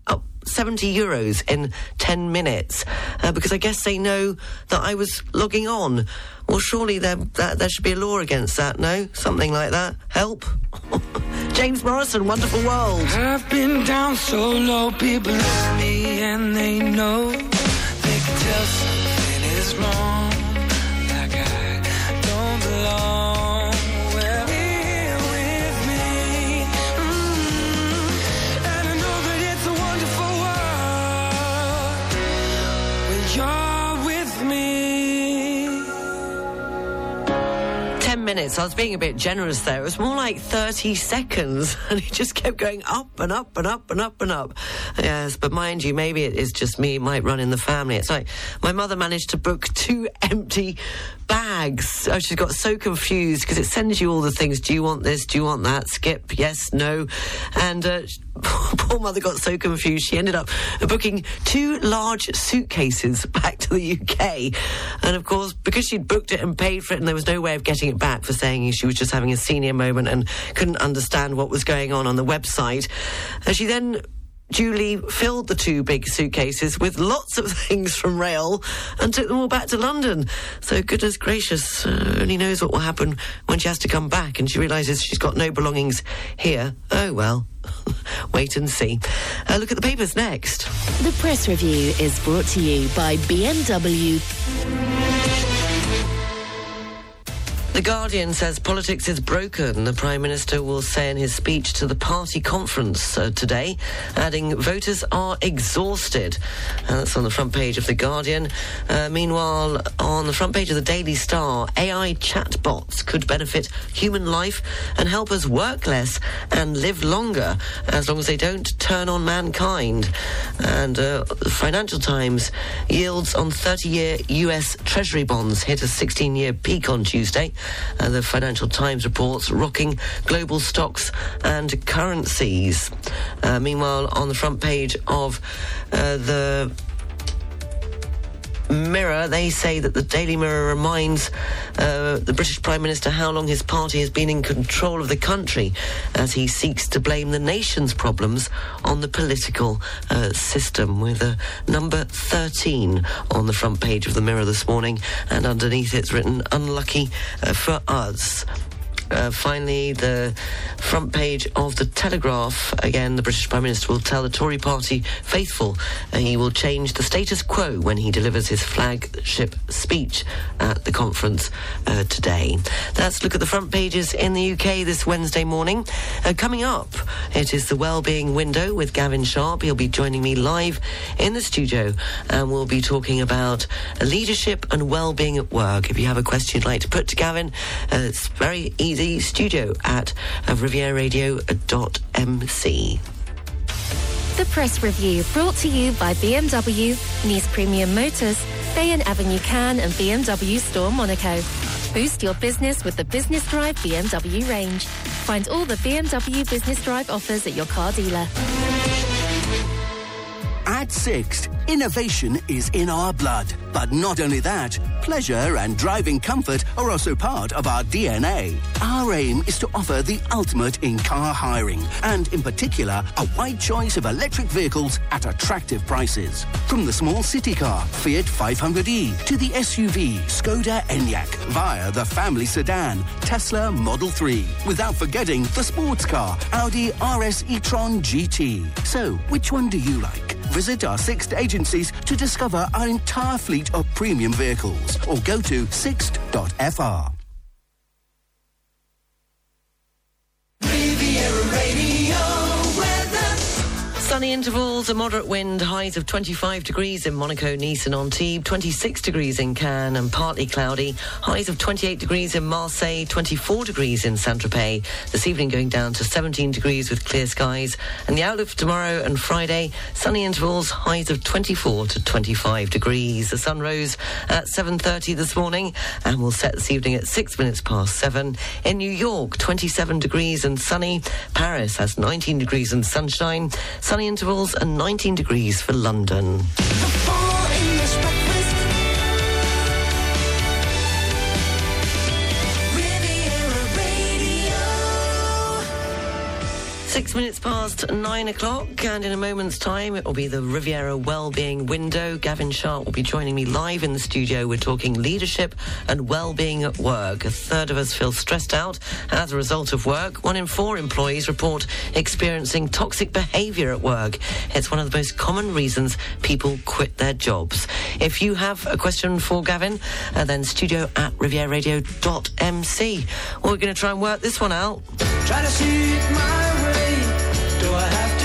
up 70 euros in 10 minutes. Uh, because I guess they know that I was logging on. Well, surely there, that, there should be a law against that, no? Something like that. Help. James Morrison, Wonderful World. I've been down so low, people at me and they know they can tell something is wrong. Minutes. I was being a bit generous there. It was more like 30 seconds. And it just kept going up and up and up and up and up. Yes, but mind you, maybe it is just me. It might run in the family. It's like my mother managed to book two empty bags. Oh, she got so confused because it sends you all the things. Do you want this? Do you want that? Skip, yes, no. And uh, poor mother got so confused. She ended up booking two large suitcases back to the UK. And of course, because she'd booked it and paid for it and there was no way of getting it back for saying she was just having a senior moment and couldn't understand what was going on on the website, uh, she then Julie filled the two big suitcases with lots of things from rail and took them all back to London. So goodness gracious, uh, only knows what will happen when she has to come back and she realises she's got no belongings here. Oh well, wait and see. Uh, look at the papers next. The press review is brought to you by BMW. The Guardian says politics is broken. The Prime Minister will say in his speech to the party conference uh, today, adding, voters are exhausted. Uh, that's on the front page of The Guardian. Uh, meanwhile, on the front page of the Daily Star, AI chatbots could benefit human life and help us work less and live longer, as long as they don't turn on mankind. And uh, the Financial Times yields on 30 year US Treasury bonds hit a 16 year peak on Tuesday. Uh, the Financial Times reports rocking global stocks and currencies. Uh, meanwhile, on the front page of uh, the Mirror. They say that the Daily Mirror reminds uh, the British Prime Minister how long his party has been in control of the country as he seeks to blame the nation's problems on the political uh, system, with a number 13 on the front page of the Mirror this morning, and underneath it's written, Unlucky uh, for us. Uh, finally, the front page of the Telegraph. Again, the British Prime Minister will tell the Tory party faithful uh, he will change the status quo when he delivers his flagship speech at the conference uh, today. That's look at the front pages in the UK this Wednesday morning. Uh, coming up, it is the Wellbeing Window with Gavin Sharp. He'll be joining me live in the studio, and we'll be talking about leadership and well-being at work. If you have a question you'd like to put to Gavin, uh, it's very easy. Studio at uh, rivieraradio.mc. The press review brought to you by BMW, Nice Premium Motors, Bayonne Avenue Cannes and BMW Store Monaco. Boost your business with the Business Drive BMW range. Find all the BMW Business Drive offers at your car dealer. At Sixt, innovation is in our blood. But not only that, pleasure and driving comfort are also part of our DNA. Our aim is to offer the ultimate in car hiring, and in particular, a wide choice of electric vehicles at attractive prices. From the small city car, Fiat 500e, to the SUV, Skoda Enyaq, via the family sedan, Tesla Model 3. Without forgetting the sports car, Audi RS e-tron GT. So, which one do you like? Visit our Sixt agencies to discover our entire fleet of premium vehicles or go to sixt.fr. Sunny intervals, a moderate wind, highs of 25 degrees in Monaco, Nice and Antibes, 26 degrees in Cannes and partly cloudy, highs of 28 degrees in Marseille, 24 degrees in Saint-Tropez. This evening going down to 17 degrees with clear skies. And the outlook for tomorrow and Friday, sunny intervals, highs of 24 to 25 degrees. The sun rose at 7.30 this morning and will set this evening at 6 minutes past 7. In New York, 27 degrees and sunny. Paris has 19 degrees and sunshine. Sunny intervals and 19 degrees for London. Six minutes past nine o'clock, and in a moment's time, it will be the Riviera Wellbeing Window. Gavin Sharp will be joining me live in the studio. We're talking leadership and well-being at work. A third of us feel stressed out as a result of work. One in four employees report experiencing toxic behaviour at work. It's one of the most common reasons people quit their jobs. If you have a question for Gavin, uh, then studio at rivieraradio.mc. Well, we're going to try and work this one out. Do I have to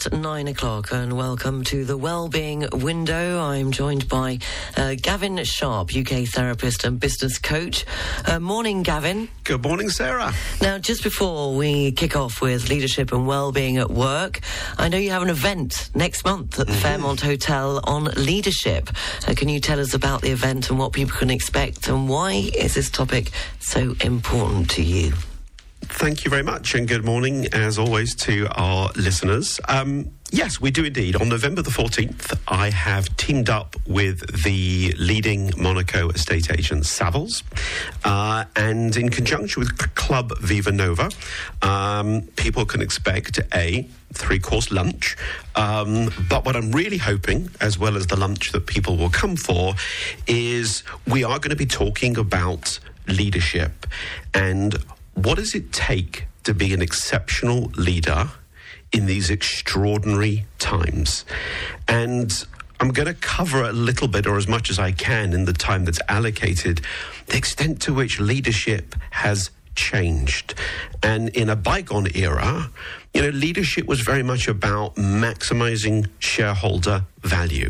past nine o'clock, and welcome to the Wellbeing Window. I'm joined by uh, Gavin Sharp, UK therapist and business coach. Uh, morning, Gavin. Good morning, Sarah. Now, just before we kick off with leadership and well-being at work, I know you have an event next month at the Fairmont Hotel on leadership. Uh, can you tell us about the event and what people can expect, and why is this topic so important to you? Thank you very much, and good morning, as always, to our listeners. Um, yes, we do indeed. On November the 14th, I have teamed up with the leading Monaco estate agent, Savills, uh, and in conjunction with Club Viva Nova, um, people can expect a three course lunch. Um, but what I'm really hoping, as well as the lunch that people will come for, is we are going to be talking about leadership and what does it take to be an exceptional leader in these extraordinary times? And I'm going to cover a little bit or as much as I can in the time that's allocated the extent to which leadership has changed. And in a bygone era, you know, leadership was very much about maximizing shareholder value.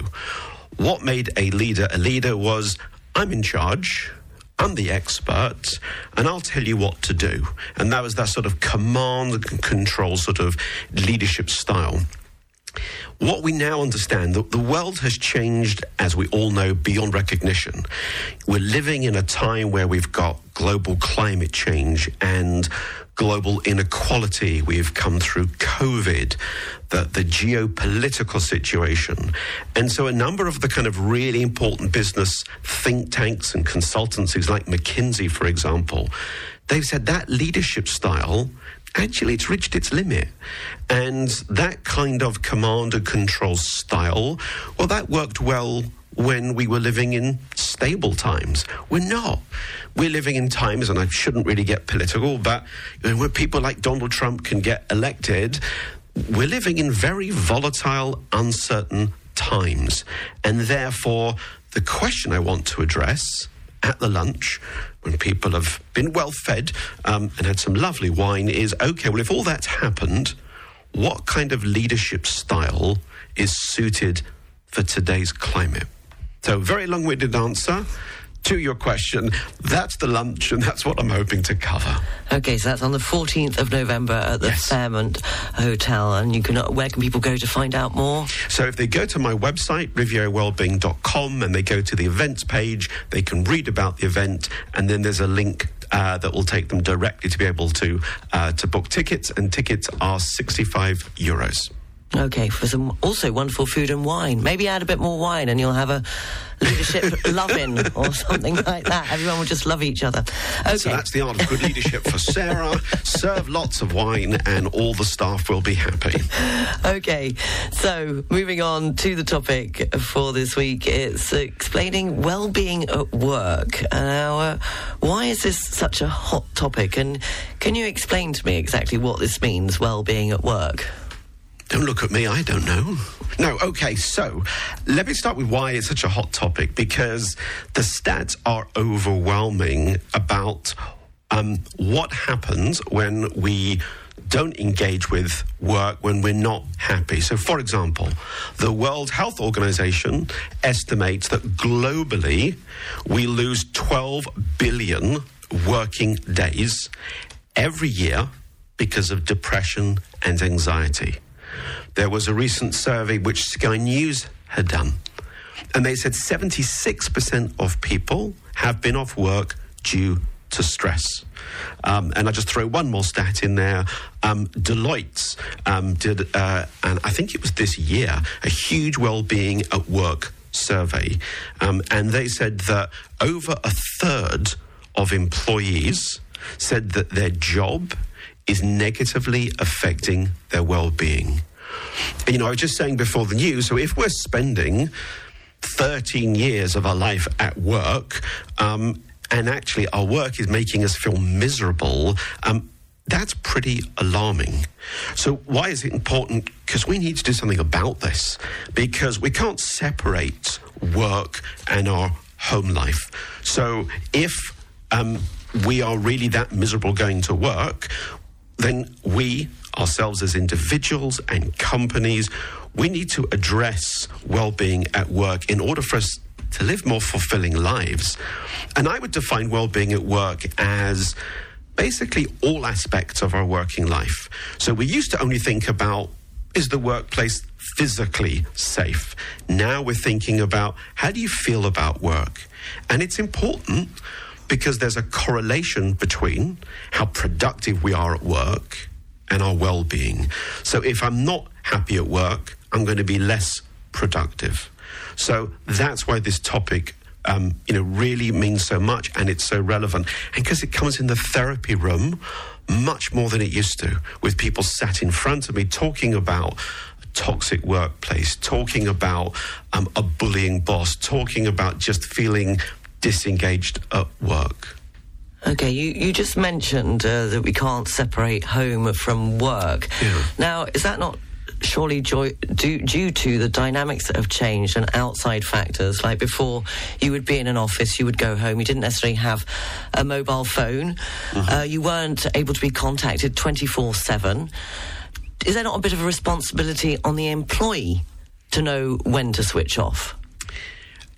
What made a leader a leader was I'm in charge. I'm the expert, and I'll tell you what to do. And that was that sort of command and control sort of leadership style. What we now understand, the world has changed, as we all know, beyond recognition. We're living in a time where we've got global climate change and global inequality. We've come through COVID, the, the geopolitical situation. And so a number of the kind of really important business think tanks and consultancies like McKinsey, for example, they've said that leadership style actually it's reached its limit. And that kind of command and control style, well, that worked well when we were living in stable times. We're not. We're living in times, and I shouldn't really get political, but where people like Donald Trump can get elected, we're living in very volatile, uncertain times. And therefore, the question I want to address at the lunch when people have been well fed um, and had some lovely wine is okay, well, if all that's happened, what kind of leadership style is suited for today's climate? So, very long winded answer to your question. That's the lunch, and that's what I'm hoping to cover. Okay, so that's on the 14th of November at the Fairmont Hotel, and you can. Where can people go to find out more? So if they go to my website, rivierawellbeing.com, and they go to the events page, they can read about the event, and then there's a link uh, that will take them directly to be able to uh, to book tickets, and tickets are 65 euros. Okay, for some also wonderful food and wine. Maybe add a bit more wine, and you'll have a leadership loving or something like that. Everyone will just love each other. Okay, So that's the art of good leadership for Sarah. Serve lots of wine, and all the staff will be happy. Okay, so moving on to the topic for this week, it's explaining well-being at work. Now, uh, why is this such a hot topic? And can you explain to me exactly what this means, well-being at work? Don't look at me, I don't know. No, okay, so let me start with why it's such a hot topic because the stats are overwhelming about um, what happens when we don't engage with work when we're not happy. So, for example, the World Health Organization estimates that globally we lose 12 billion working days every year because of depression and anxiety. There was a recent survey which Sky News had done, and they said 76% of people have been off work due to stress. Um, and I just throw one more stat in there. Um, Deloitte um, did, uh, and I think it was this year, a huge well-being at work survey, um, and they said that over a third of employees said that their job is negatively affecting their well-being. You know, I was just saying before the news. So if we're spending 13 years of our life at work, um, and actually our work is making us feel miserable, um, that's pretty alarming. So, why is it important? Because we need to do something about this, because we can't separate work and our home life. So, if um, we are really that miserable going to work, then we ourselves as individuals and companies, we need to address well-being at work in order for us to live more fulfilling lives. And I would define well-being at work as basically all aspects of our working life. So we used to only think about is the workplace physically safe? Now we're thinking about how do you feel about work? And it's important because there's a correlation between how productive we are at work and our well being. So if I'm not happy at work, I'm going to be less productive. So that's why this topic. Um, you know, really means so much and it's so relevant. And because it comes in the therapy room much more than it used to, with people sat in front of me talking about a toxic workplace, talking about um, a bullying boss, talking about just feeling disengaged at work. Okay, you, you just mentioned uh, that we can't separate home from work. Now, is that not surely joy, due, due to the dynamics that have changed and outside factors. Like before, you would be in an office, you would go home, you didn't necessarily have a mobile phone, uh, you weren't able to be contacted 24 7. Is there not a bit of a responsibility on the employee to know when to switch off?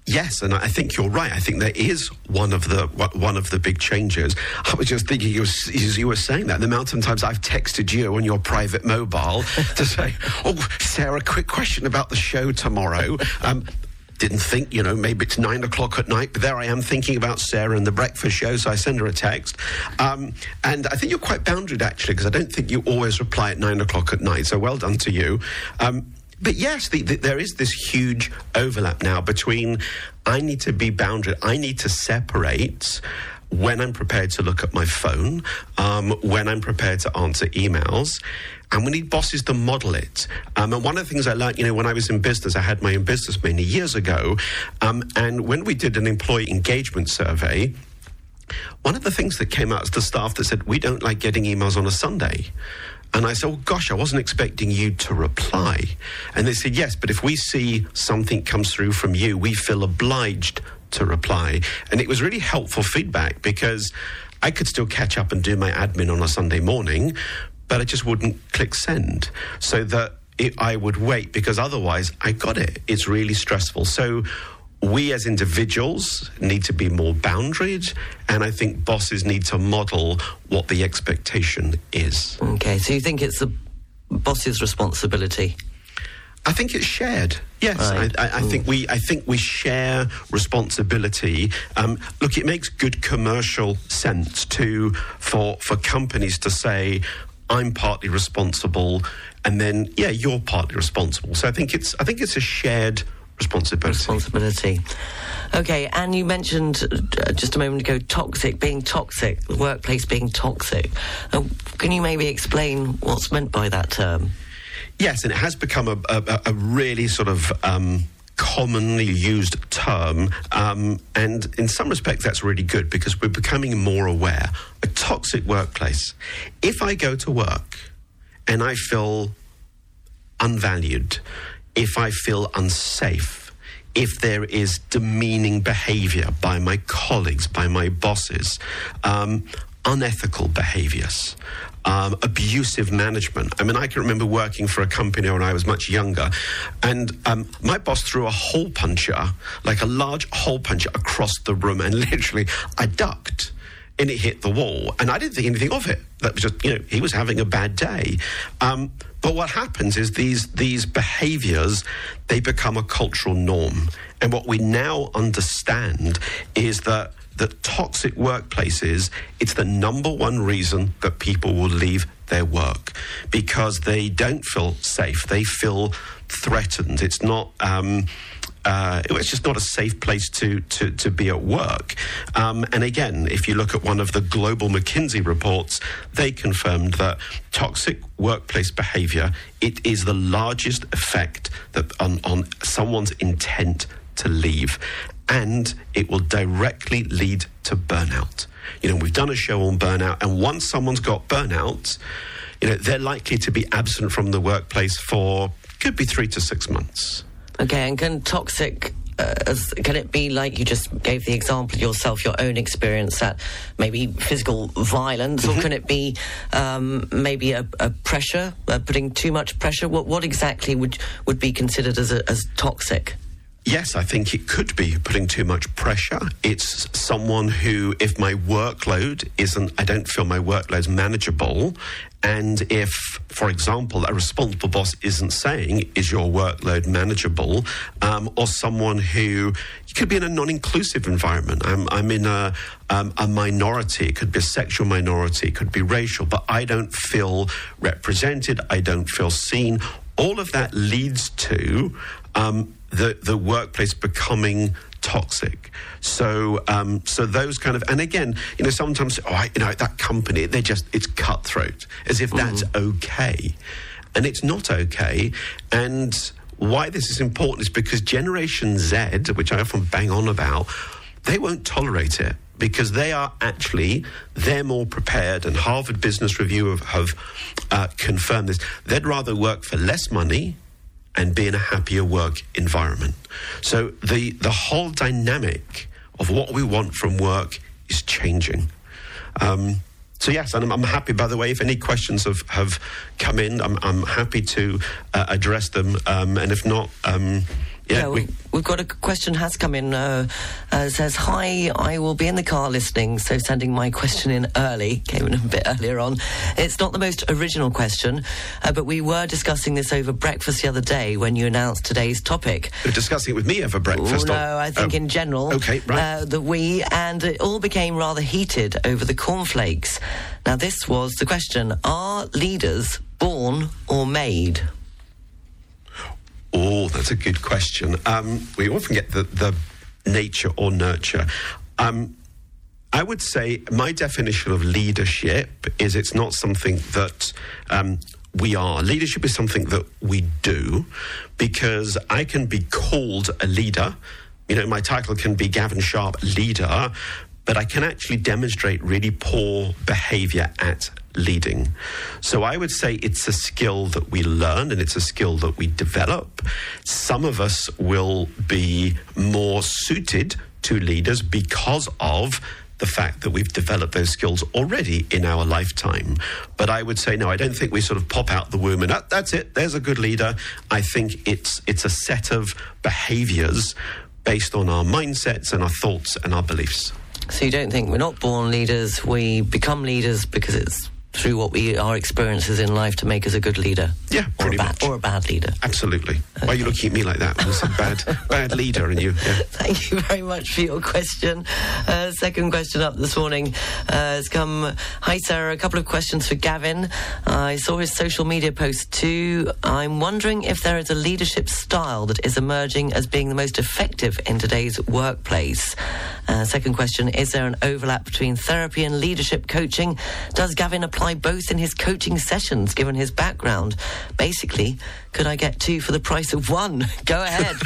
Yes, and I think you're right. I think there is one of the one of the big changes. I was just thinking, as you were saying that, the amount of times I've texted you on your private mobile to say, "Oh, Sarah, quick question about the show tomorrow." Um, didn't think, you know, maybe it's nine o'clock at night, but there I am thinking about Sarah and the breakfast show, so I send her a text. Um, and I think you're quite boundaried, actually, because I don't think you always reply at nine o'clock at night, so well done to you. Um, but yes, the, the, there is this huge overlap now between I need to be boundaried, I need to separate when I'm prepared to look at my phone, um, when I'm prepared to answer emails. And we need bosses to model it. Um, and one of the things I learned, you know, when I was in business, I had my own business many years ago. Um, and when we did an employee engagement survey, one of the things that came out is the staff that said, We don't like getting emails on a Sunday. And I said, Oh gosh, I wasn't expecting you to reply. And they said, Yes, but if we see something comes through from you, we feel obliged to reply. And it was really helpful feedback because I could still catch up and do my admin on a Sunday morning, but I just wouldn't click send. So that it, I would wait because otherwise I got it. It's really stressful. So we as individuals need to be more boundaried, and I think bosses need to model what the expectation is. Okay, so you think it's the boss's responsibility? I think it's shared. Yes, Right. I, I, I think we. I think we share responsibility. Um, look, it makes good commercial sense to for for companies to say, "I'm partly responsible," and then, yeah, you're partly responsible. So I think it's. I think it's a shared responsibility. Responsibility. Okay, and you mentioned uh, just a moment ago toxic, being toxic, the workplace being toxic. Uh, can you maybe explain what's meant by that term? Yes, and it has become a, a, a really sort of um, commonly used term. Um, and in some respects, that's really good because we're becoming more aware. A toxic workplace. If I go to work and I feel unvalued, if I feel unsafe, if there is demeaning behavior by my colleagues, by my bosses, um, unethical behaviors, um, abusive management. I mean, I can remember working for a company when I was much younger, and um, my boss threw a hole puncher, like a large hole puncher, across the room, and literally, I ducked and it hit the wall. And I didn't think anything of it. That was just, you know, he was having a bad day. Um, but what happens is these these behaviors they become a cultural norm. And what we now understand is that that toxic workplaces, it's the number one reason that people will leave their work because they don't feel safe. They feel threatened. It's not. Um, uh, it's just not a safe place to, to, to be at work. Um, and again, if you look at one of the global McKinsey reports, they confirmed that toxic workplace behavior it is the largest effect that on, on someone's intent to leave, and it will directly lead to burnout. You know, we've done a show on burnout, and once someone's got burnout, you know, they're likely to be absent from the workplace for could be three to six months. Okay, and can toxic. Uh, as, can it be like you just gave the example yourself, your own experience at maybe physical violence, or can it be um, maybe a, a pressure, uh, putting too much pressure? What, what exactly would would be considered as, a, as toxic? Yes, I think it could be putting too much pressure. It's someone who, if my workload isn't, I don't feel my workload's manageable. And if, for example, a responsible boss isn't saying, is your workload manageable? Um, or someone who, could be in a non inclusive environment. I'm, I'm in a, um, a minority. It could be a sexual minority, it could be racial, but I don't feel represented. I don't feel seen. All of that leads to um, the the workplace becoming toxic. So um, so those kind of and again, you know, sometimes oh, I, you know that company they're just it's cutthroat as if that's okay, and it's not okay. And why this is important is because Generation Z, which I often bang on about, they won't tolerate it because they are actually they're more prepared, and Harvard Business Review have, have uh, confirmed this. They'd rather work for less money and be in a happier work environment. So the the whole dynamic of what we want from work is changing. Um, so yes, and I'm, I'm happy. By the way, if any questions have, have come in, I'm, I'm happy to uh, address them. Um, and if not, um, yeah, Yeah, we, we've got a question has come in. Uh, uh, says, "Hi, I will be in the car listening, so sending my question in early. Came in a bit earlier on. It's not the most original question, uh, but we were discussing this over breakfast the other day when you announced today's topic. we're discussing it with me over breakfast. Oh, or- no, I think oh, in general. Okay, right. Uh, that we, and it all became rather heated over the cornflakes. Now, this was the question Are leaders born or made? Oh, that's a good question. Um, we often get the, the nature or nurture. Um, I would say my definition of leadership is it's not something that um, we are. Leadership is something that we do because I can be called a leader. You know, my title can be Gavin Sharp, leader, but I can actually demonstrate really poor behavior at leading. So I would say it's a skill that we learn and it's a skill that we develop. Some of us will be more suited to leaders because of the fact that we've developed those skills already in our lifetime. But I would say no, I don't think we sort of pop out the womb and "Ah, that's it, there's a good leader. I think it's it's a set of behaviors based on our mindsets and our thoughts and our beliefs. So you don't think we're not born leaders, we become leaders because it's through what we our experiences in life to make us a good leader. Yeah, or a bad much. or a bad leader. Absolutely. Why are you looking at me like that? It's a bad, bad leader, and you. Yeah. Thank you very much for your question. Uh, second question up this morning uh, has come. Hi, Sarah. A couple of questions for Gavin. I saw his social media post too. I'm wondering if there is a leadership style that is emerging as being the most effective in today's workplace. Uh, second question Is there an overlap between therapy and leadership coaching? Does Gavin apply both in his coaching sessions given his background? Basically, could I get two for the price of one? Go ahead.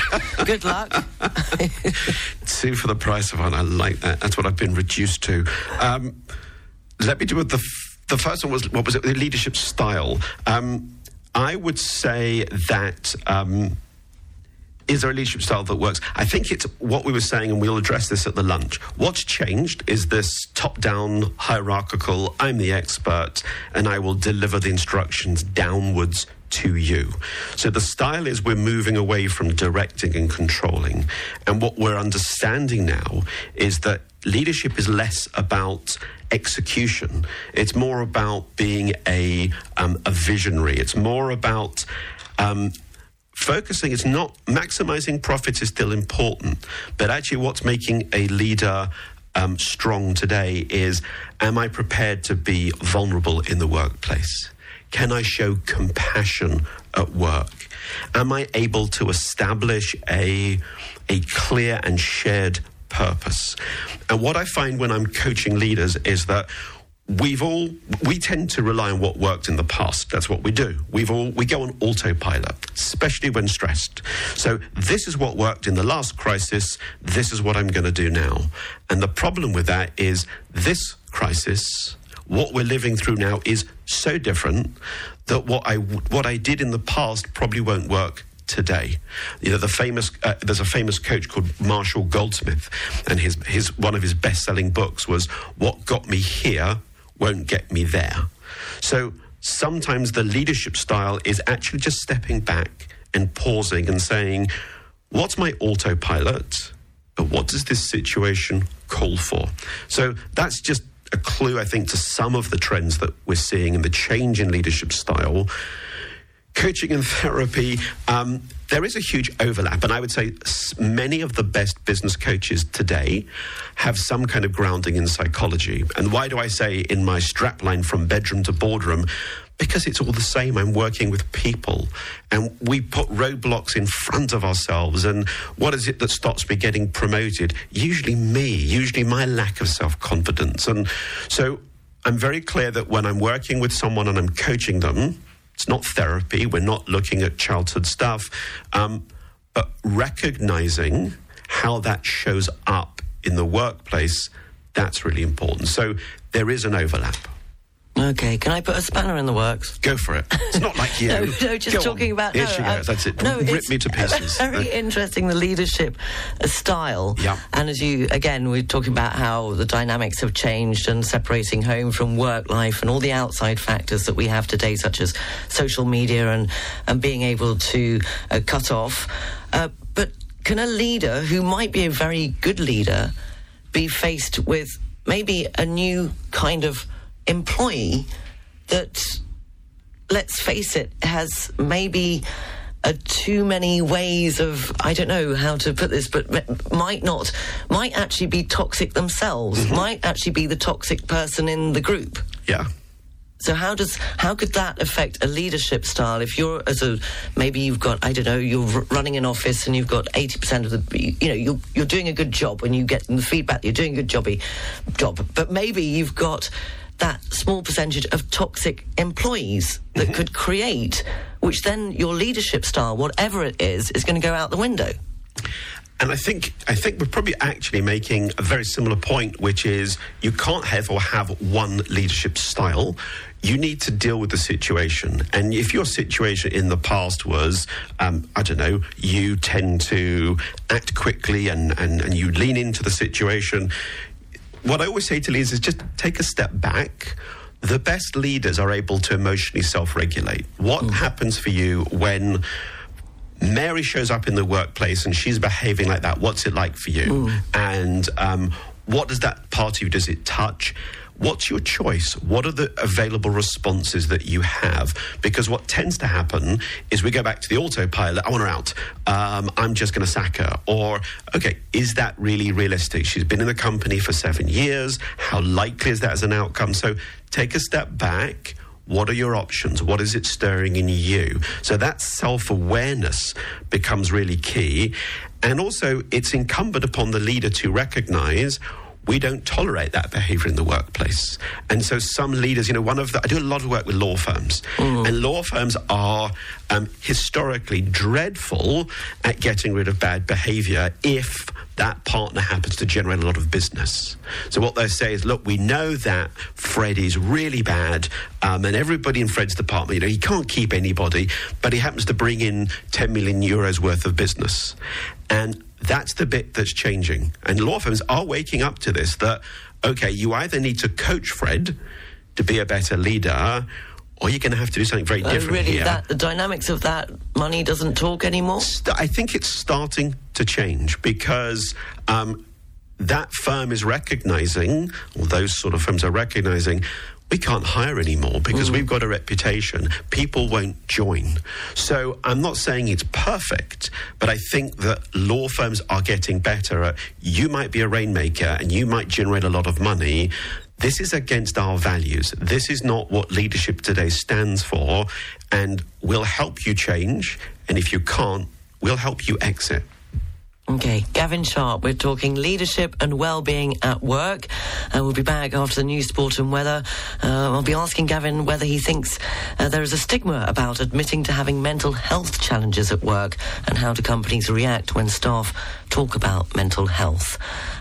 Good luck. Two for the price of one. I like that. That's what I've been reduced to. Um, let me do it. The, f- the first one was what was it? The leadership style. Um, I would say that. Um, is there a leadership style that works? I think it's what we were saying, and we'll address this at the lunch. What's changed is this top down hierarchical, I'm the expert, and I will deliver the instructions downwards to you. So the style is we're moving away from directing and controlling. And what we're understanding now is that leadership is less about execution, it's more about being a, um, a visionary, it's more about. Um, focusing is not maximizing profits is still important, but actually, what's making a leader um, strong today is am I prepared to be vulnerable in the workplace? Can I show compassion at work? Am I able to establish a, a clear and shared purpose? And what I find when I'm coaching leaders is that we've all we tend to rely on what worked in the past. That's what we do. We've all we go on autopilot especially when stressed. So this is what worked in the last crisis. This is what i'm going to do now. And the problem with that is this crisis what we're living through now is so different that what i what i did in the past probably won't work today. You know, the famous uh, there's a famous coach called Marshall Goldsmith, and his his one of his best selling books was "What Got Me Here Won't Get Me There." So sometimes the leadership style is actually just stepping back and pausing and saying, "What's my autopilot?" But what does this situation call for? So that's just a clue, I think, to some of the trends that we're seeing in the change in leadership style coaching and therapy, um, there is a huge overlap. And I would say many of the best business coaches today have some kind of grounding in psychology. And why do I say in my strapline from bedroom to boardroom? Because it's all the same. I'm working with people and we put roadblocks in front of ourselves. And what is it that stops me getting promoted? Usually me, usually my lack of self confidence. And so I'm very clear that when I'm working with someone and I'm coaching them, it's not therapy. We're not looking at childhood stuff. Um, but recognizing how that shows up in the workplace, That's really important. So there is an overlap. Okay, can I put a spanner in the works? Go for it. It's not like you. no, no, just Go talking on. about. Here no, she goes. That's it. No, Rip me to pieces. Very interesting, the leadership uh, style. Yeah. And as you, again, we're talking about how the dynamics have changed and separating home from work life and all the outside factors that we have today, such as social media and, and being able to uh, cut off. Uh, but can a leader who might be a very good leader be faced with maybe a new kind of employee that let's face it, has maybe uh, too many ways of I don't know how to put this, but might not might actually be toxic themselves. Might actually be the toxic person in the group. Yeah. So how does how could that affect a leadership style? If you're as a maybe you've got I don't know you're r- running an office and you've got eighty percent of the you, know you're you're doing a good job when you get the feedback you're doing a good jobby job, but maybe you've got that small percentage of toxic employees that could create, which then your leadership style, whatever it is, is going to go out the window. And I think I think we're probably actually making a very similar point, which is you can't have or have one leadership style. You need to deal with the situation. And if your situation in the past was, um, I don't know, you tend to act quickly and, and, and you lean into the situation, what I always say to leaders is just take a step back. The best leaders are able to emotionally self regulate. What happens for you when Mary shows up in the workplace and she's behaving like that? What's it like for you? And um, what does that part of you, does it touch? What's your choice? What are the available responses that you have? Because what tends to happen is we go back to the autopilot. I want her out. Um, I'm just going to sack her. Or, okay, is that really realistic? She's been in the company for seven years. How likely is that as an outcome? So take a step back. What are your options? What is it stirring in you? So that self awareness becomes really key. And also, it's incumbent upon the leader to recognize we don't tolerate that behavior in the workplace. And so some leaders, you know, one of the, I do a lot of work with law firms, and law firms are um, historically dreadful at getting rid of bad behavior if that partner happens to generate a lot of business. So what they say is, look, we know that Fred is really bad, um, and everybody in Fred's department, you know, he can't keep anybody, but he happens to bring in 10 million euros worth of business. And that's the bit that's changing. And law firms are waking up to this that, okay, you either need to coach Fred to be a better leader, or you're going to have to do something very Uh, different really, here. that the dynamics of that money doesn't talk anymore. St- I think it's starting to change because um, that firm is recognizing, or those sort of firms are recognizing, we can't hire anymore because mm. we've got a reputation. People won't join. So I'm not saying it's perfect, but I think that law firms are getting better at you might be a rainmaker and you might generate a lot of money. This is against our values. This is not what leadership today stands for. And we'll help you change. And if you can't, we'll help you exit. Okay, Gavin Sharp, we're talking leadership and well-being at work. And we'll be back after the news, sport and weather. Uh, I'll be asking Gavin whether he thinks uh, there is a stigma about admitting to having mental health challenges at work and how do companies react when staff talk about mental health.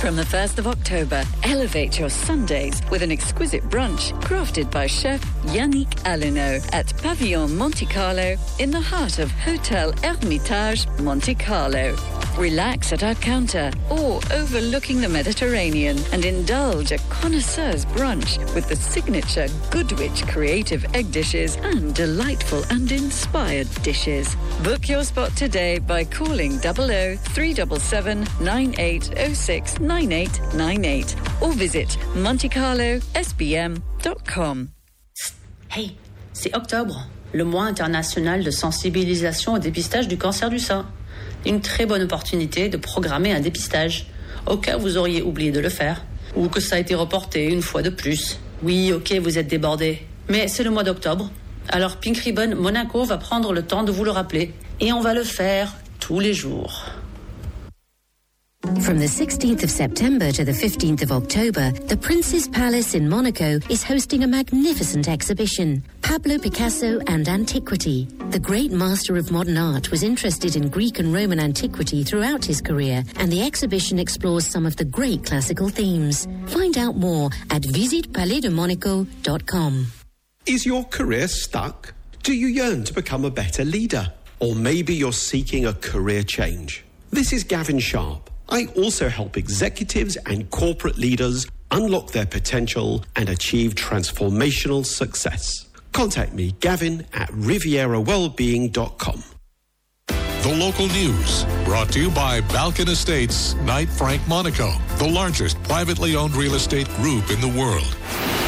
From the 1st of October, elevate your Sundays with an exquisite brunch crafted by chef Yannick Alléno at Pavillon Monte Carlo in the heart of Hotel Hermitage Monte Carlo. Relax at our counter or overlooking the Mediterranean and indulge a connoisseur's brunch with the signature Goodwich creative egg dishes and delightful and inspired dishes. Book your spot today by calling 00 377 9806 9898 or visit montecarlosbm.com. Hey, c'est octobre, le mois international de sensibilisation au dépistage du cancer du sein. Une très bonne opportunité de programmer un dépistage, au cas où vous auriez oublié de le faire, ou que ça a été reporté une fois de plus. Oui, ok, vous êtes débordé, Mais c'est le mois d'octobre. Alors Pink Ribbon Monaco va prendre le temps de vous le rappeler. Et on va le faire tous les jours. From the 16th of September to the 15th of October, the Prince's Palace in Monaco is hosting a magnificent exhibition. Pablo Picasso and Antiquity. The great master of modern art was interested in Greek and Roman antiquity throughout his career, and the exhibition explores some of the great classical themes. Find out more at visitpalaisdemonaco.com. Is your career stuck? Do you yearn to become a better leader? Or maybe you're seeking a career change? This is Gavin Sharp. I also help executives and corporate leaders unlock their potential and achieve transformational success. Contact me, Gavin, at rivierawellbeing.com. The local news brought to you by Balkan Estates, Knight Frank Monaco, the largest privately owned real estate group in the world.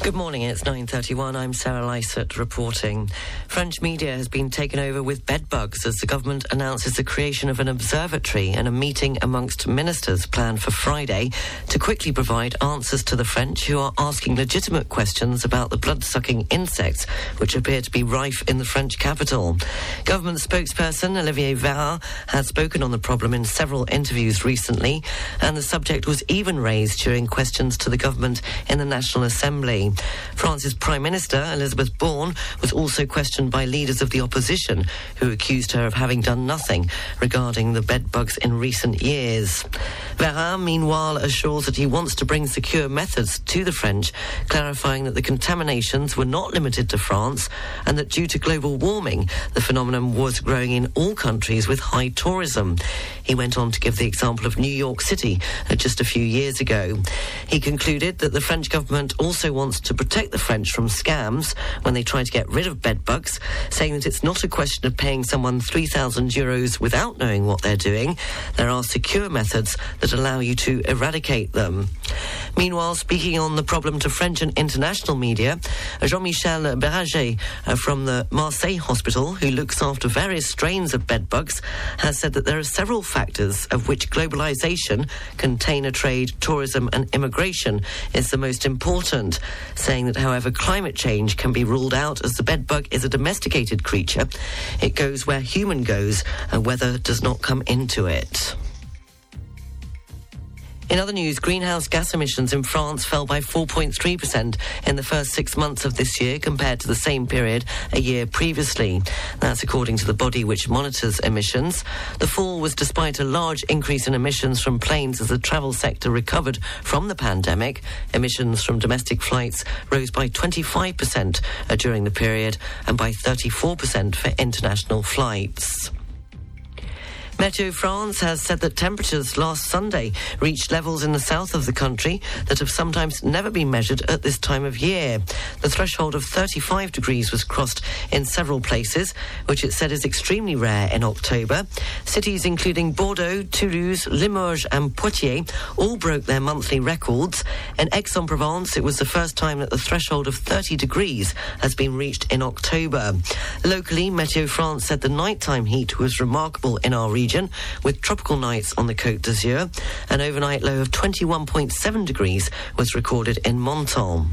Good morning, it's 9.31. I'm Sarah Lysett reporting. French media has been taken over with bedbugs as the government announces the creation of an observatory and a meeting amongst ministers planned for Friday to quickly provide answers to the French who are asking legitimate questions about the blood-sucking insects which appear to be rife in the French capital. Government spokesperson Olivier Véran has spoken on the problem in several interviews recently and the subject was even raised during questions to the government in the National Assembly. France's Prime Minister, Elisabeth Borne, was also questioned by leaders of the opposition who accused her of having done nothing regarding the bedbugs in recent years. Véran, meanwhile, assures that he wants to bring secure methods to the French, clarifying that the contaminations were not limited to France and that due to global warming, the phenomenon was growing in all countries with high tourism. He went on to give the example of New York City uh, just a few years ago. He concluded that the French government also wants to protect the French from scams when they try to get rid of bedbugs, saying that it's not a question of paying someone 3,000 euros without knowing what they're doing. There are secure methods that allow you to eradicate them. Meanwhile, speaking on the problem to French and international media, Jean-Michel Bérenger uh, from the Marseille Hospital, who looks after various strains of bedbugs, has said that there are several factors of which globalization, container trade, tourism and immigration is the most important, saying that however climate change can be ruled out as the bedbug is a domesticated creature, it goes where human goes and weather does not come into it. In other news, greenhouse gas emissions in France fell by 4.3% in the first six months of this year compared to the same period a year previously. That's according to the body which monitors emissions. The fall was despite a large increase in emissions from planes as the travel sector recovered from the pandemic. Emissions from domestic flights rose by 25% uh, during the period and by 34% for international flights. Meteo France has said that temperatures last Sunday reached levels in the south of the country that have sometimes never been measured at this time of year. The threshold of 35 degrees was crossed in several places, which it said is extremely rare in October. Cities including Bordeaux, Toulouse, Limoges, and Poitiers all broke their monthly records. In Aix-en-Provence, it was the first time that the threshold of 30 degrees has been reached in October. Locally, Meteo France said the nighttime heat was remarkable in our region with tropical nights on the Côte d'Azur. An overnight low of 21.7 degrees was recorded in Menton.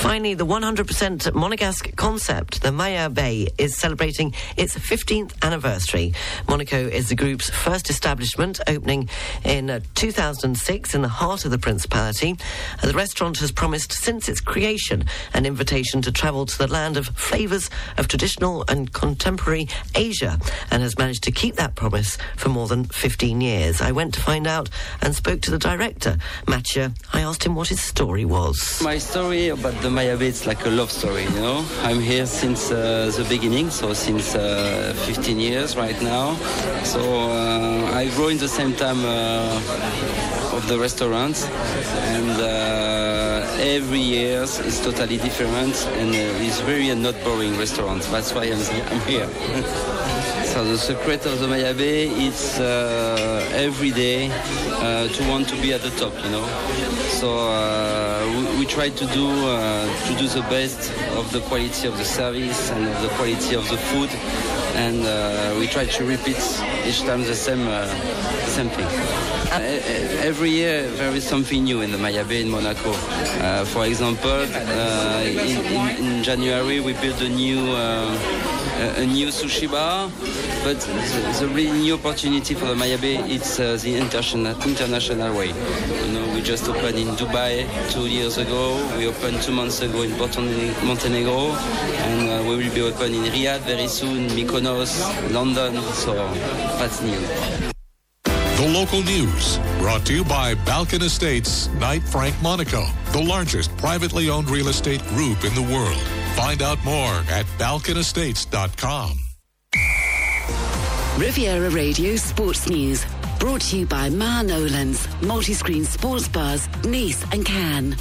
Finally, the 100% Monegasque concept, the Maya Bay, is celebrating its 15th anniversary. Monaco is the group's first establishment, opening in uh, 2006 in the heart of the Principality. Uh, the restaurant has promised since its creation an invitation to travel to the land of flavours of traditional and contemporary Asia and has managed to keep that promise for more than 15 years. I went to find out and spoke to the director, Mathieu. I asked him what his story was. My story about the Maya Bay, it's like a love story, you know. I'm here since uh, the beginning, so since uh, 15 years right now. So uh, I grow in the same time uh, of the restaurant, and uh, every year is totally different, and uh, it's very not boring restaurant. That's why I'm, I'm here. So the secret of the Maya Bay is every day to want to be at the top, you know. So we, we try to do uh, to do the best of the quality of the service and of the quality of the food, and uh, we try to repeat each time the same uh, same thing. Uh, every year there is something new in the Maya Bay in Monaco. Uh, for example, uh, in, in, in January we built a new uh, a, new sushi bar, but the, the really new opportunity for the Maya Bay it's uh, the international international way. You know, we just opened in Dubai two years ago. We opened two months ago in Montenegro, and uh, we will be open in Riyadh very soon, Mykonos, London. So that's new. The local news brought to you by Balkan Estates, Knight Frank Monaco, the largest privately owned real estate group in the world. Find out more at balkanestates.com. Riviera Radio Sports News. Brought to you by Ma Nolan's, multi-screen sports bars, Nice and Cannes.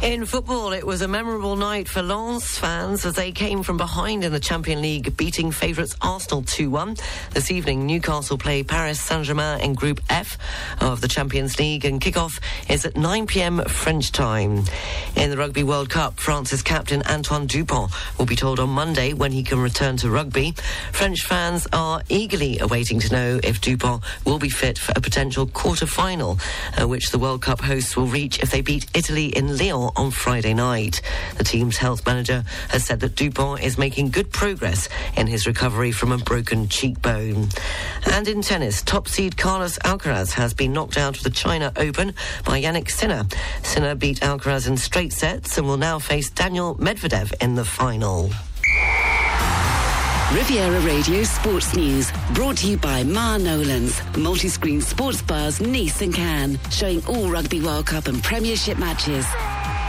In football, it was a memorable night for Lens fans as they came from behind in the Champion League, beating favourites Arsenal 2-1. This evening, Newcastle play Paris Saint-Germain in Group F of the Champions League, and kick-off is at 9pm French time. In the Rugby World Cup, France's captain Antoine Dupont will be told on Monday when he can return to rugby. French fans are eagerly awaiting to know if Dupont will be fit for a potential quarter-final, uh, which the World Cup hosts will reach if they beat Italy in Lyon on Friday night. The team's health manager has said that Dupont is making good progress in his recovery from a broken cheekbone. And in tennis, top seed Carlos Alcaraz has been knocked out of the China Open by Jannik Sinner. Sinner beat Alcaraz in straight sets and will now face Daniil Medvedev in the final. Riviera Radio Sports News. Brought to you by Ma Nolan's, multi-screen sports bars, Nice and Cannes, showing all Rugby World Cup and Premiership matches.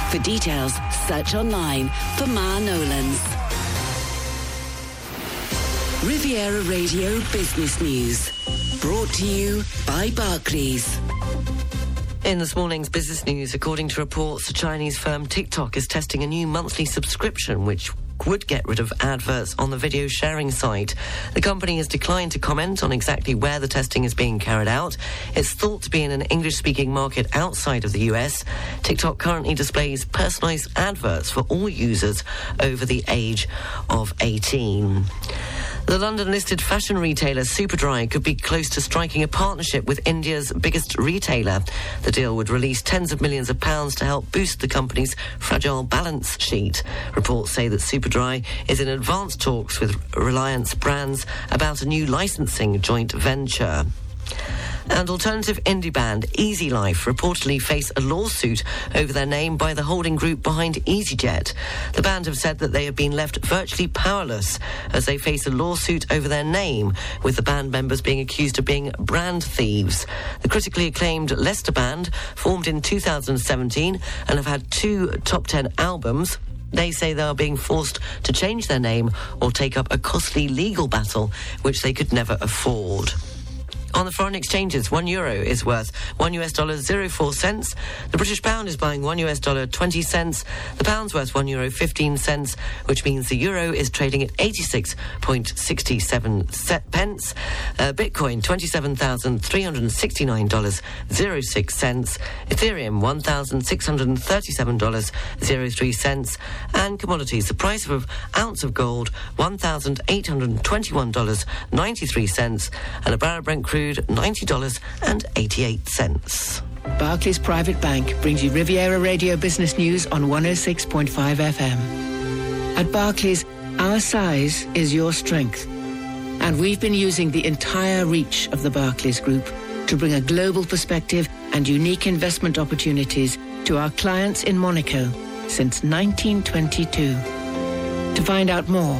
For details, search online for Ma Nolan's. Riviera Radio Business News. Brought to you by Barclays. In this morning's business news, according to reports, the Chinese firm TikTok is testing a new monthly subscription which would get rid of adverts on the video sharing site. The company has declined to comment on exactly where the testing is being carried out. It's thought to be in an English speaking market outside of the US. TikTok currently displays personalized adverts for all users over the age of 18. The London listed fashion retailer Superdry could be close to striking a partnership with India's biggest retailer. The deal would release tens of millions of pounds to help boost the company's fragile balance sheet. Reports say that Superdry is in advanced talks with Reliance Brands about a new licensing joint venture. And alternative indie band Easy Life reportedly face a lawsuit over their name by the holding group behind EasyJet. The band have said that they have been left virtually powerless as they face a lawsuit over their name, with the band members being accused of being brand thieves. The critically acclaimed Leicester band, formed in 2017 and have had two top 10 albums, they say they are being forced to change their name or take up a costly legal battle which they could never afford. On the foreign exchanges, one euro is worth one US dollar zero four cents. The British pound is buying one US dollar twenty cents. The pound's worth one euro fifteen cents, which means the euro is trading at eighty six point sixty seven pence. Uh, Bitcoin twenty seven thousand three hundred sixty nine dollars zero six cents. Ethereum one thousand six hundred thirty seven dollars zero three cents. And commodities, the price of an ounce of gold one thousand eight hundred twenty one dollars ninety three cents, and a barrel Brent crude $90.88. Barclays Private Bank brings you Riviera Radio Business News on 106.5 FM. At Barclays, our size is your strength. And we've been using the entire reach of the Barclays Group to bring a global perspective and unique investment opportunities to our clients in Monaco since 1922. To find out more,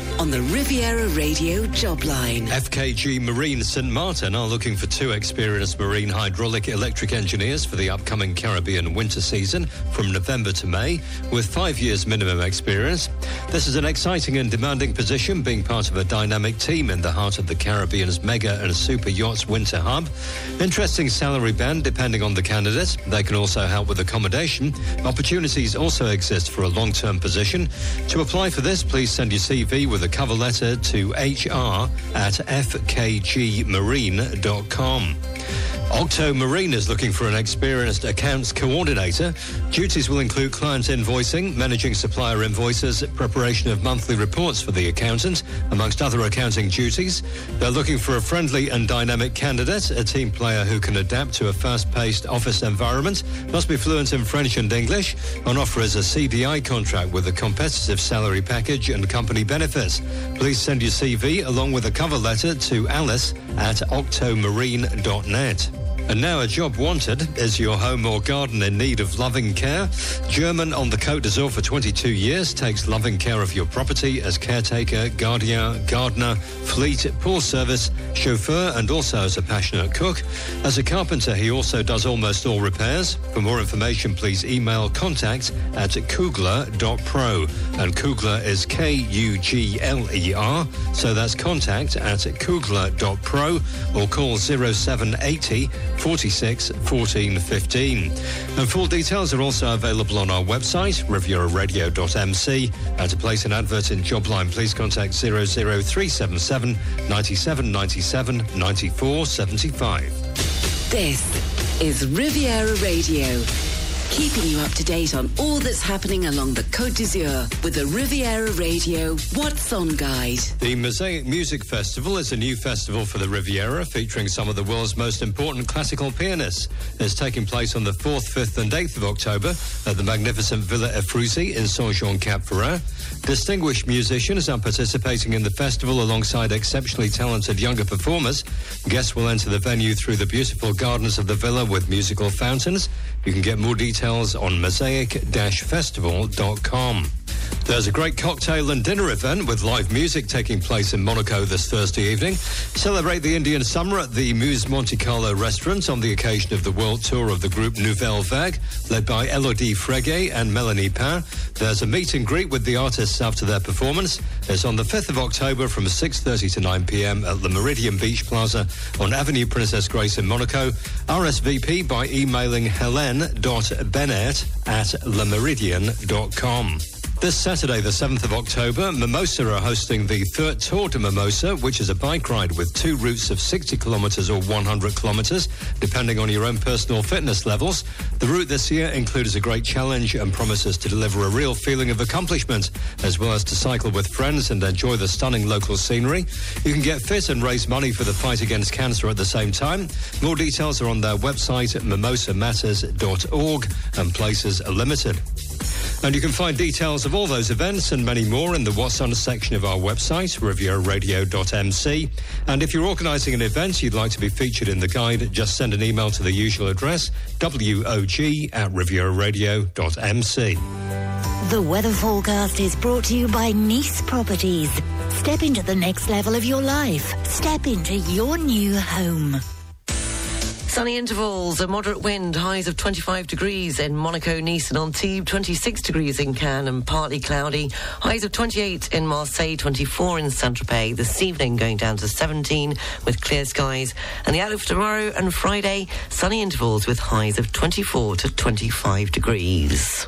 On the Riviera Radio job line. FKG Marine St Martin are looking for two experienced marine hydraulic electric engineers for the upcoming Caribbean winter season from November to May with five years minimum experience. This is an exciting and demanding position being part of a dynamic team in the heart of the Caribbean's mega and super yachts winter hub. Interesting salary band depending on the candidate. They can also help with accommodation. Opportunities also exist for a long-term position. To apply for this, please send your CV with a cover letter to hr at fkgmarine.com. Octo Marine is looking for an experienced accounts coordinator. Duties will include client invoicing, managing supplier invoices, preparation of monthly reports for the accountant, amongst other accounting duties. They're looking for a friendly and dynamic candidate, a team player who can adapt to a fast-paced office environment, must be fluent in French and English. On offer is a CDI contract with a competitive salary package and company benefits. Please send your CV along with a cover letter to alice at octomarine.net. And now a job wanted. Is your home or garden in need of loving care? German on the Côte d'Azur for 22 years takes loving care of your property as caretaker, guardian, gardener, fleet, pool service, chauffeur, and also as a passionate cook. As a carpenter, he also does almost all repairs. For more information, please email contact at kugler.pro. And Kugler is K-U-G-L-E-R. So that's contact at kugler.pro or call 0780 46 14 15. And full details are also available on our website, rivieraradio.mc. And to place an advert in Jobline, please contact 00377 97 97 94 75. This is Riviera Radio. Keeping you up to date on all that's happening along the Côte d'Azur with the Riviera Radio What's On Guide. The Mosaic Music Festival is a new festival for the Riviera featuring some of the world's most important classical pianists. It's taking place on the 4th, 5th, and 8th of October at the magnificent Villa Ephrussi in Saint-Jean Cap Ferrat. Distinguished musicians are participating in the festival alongside exceptionally talented younger performers. Guests will enter the venue through the beautiful gardens of the villa with musical fountains. You can get more details on mosaic-festival.com. There's a great cocktail and dinner event with live music taking place in Monaco this Thursday evening. Celebrate the Indian summer at the Muse Monte Carlo restaurant on the occasion of the world tour of the group Nouvelle Vague, led by Elodie Frégé and Melanie Pain. There's a meet and greet with the artists after their performance. It's on the 5th of October from 6.30 to 9 p.m. at the Méridien Beach Plaza on Avenue Princess Grace in Monaco. RSVP by emailing helene.bennett at lemeridien.com. This Saturday, the 7th of October, Mimosa are hosting the third Tour de Mimosa, which is a bike ride with two routes of 60 kilometres or 100 kilometres, depending on your own personal fitness levels. The route this year includes a great challenge and promises to deliver a real feeling of accomplishment, as well as to cycle with friends and enjoy the stunning local scenery. You can get fit and raise money for the fight against cancer at the same time. More details are on their website at mimosamatters.org and places are limited. And you can find details of all those events and many more in the What's On section of our website, rivieraradio.mc. And if you're organising an event you'd like to be featured in the guide, just send an email to the usual address, wog at rivieraradio.mc. The weather forecast is brought to you by Nice Properties. Step into the next level of your life. Step into your new home. Sunny intervals, a moderate wind, highs of 25 degrees in Monaco, Nice and Antibes, 26 degrees in Cannes and partly cloudy, highs of 28 in Marseille, 24 in Saint-Tropez. This evening going down to 17 with clear skies. And the outlook for tomorrow and Friday, sunny intervals with highs of 24 to 25 degrees.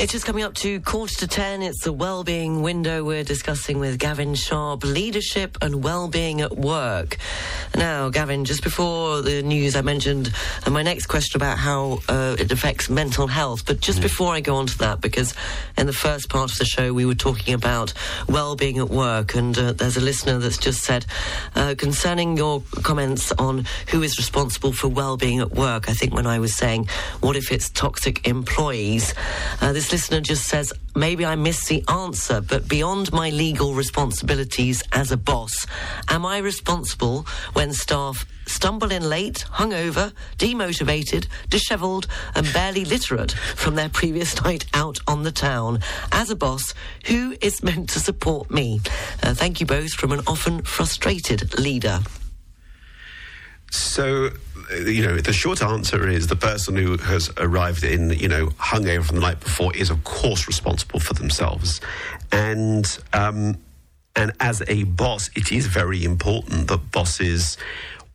It's just coming up to quarter to ten. It's the well-being window. We're discussing with Gavin Sharp leadership and well-being at work. Now, Gavin, just before the news, I mentioned uh, my next question about how uh, it affects mental health. But just before I go on to that, because in the first part of the show we were talking about well-being at work, and uh, there's a listener that's just said uh, concerning your comments on who is responsible for well-being at work. I think when I was saying, what if it's toxic employees? Uh, listener just says, maybe I missed the answer, but beyond my legal responsibilities as a boss, am I responsible when staff stumble in late, hungover, demotivated, dishevelled, and barely literate from their previous night out on the town? As a boss, who is meant to support me? Uh, thank you both from an often frustrated leader. So, you know, the short answer is the person who has arrived in, you know, hungover from the night before is, of course, responsible for themselves. And, um, and as a boss, it is very important that bosses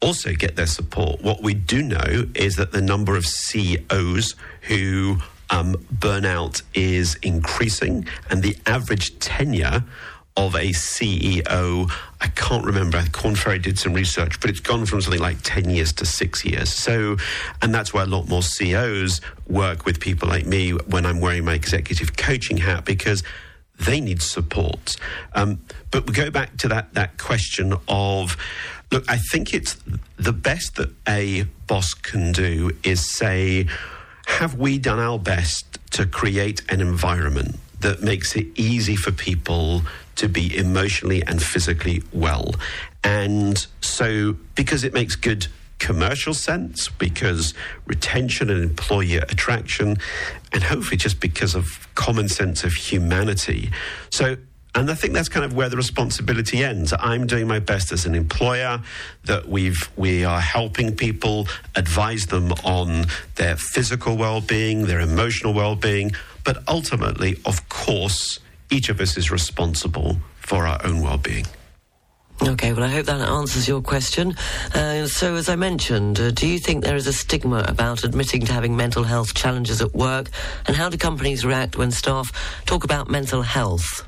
also get their support. What we do know is that the number of CEOs who um, burnout is increasing, and the average tenure of a CEO. I can't remember. Korn Ferry did some research, but it's gone from something like 10 years to six years. So, and that's why a lot more CEOs work with people like me when I'm wearing my executive coaching hat because they need support. Um, but we go back to that, that question of look, I think it's the best that a boss can do is say, have we done our best to create an environment that makes it easy for people to be emotionally and physically well. And so, because it makes good commercial sense, because retention and employer attraction, and hopefully just because of common sense of humanity. So, and I think that's kind of where the responsibility ends. I'm doing my best as an employer that we've we are helping people, advise them on their physical well-being, their emotional well-being, but ultimately, of course, each of us is responsible for our own well-being. Okay, well, I hope that answers your question. Uh, so, as I mentioned, uh, do you think there is a stigma about admitting to having mental health challenges at work? And how do companies react when staff talk about mental health?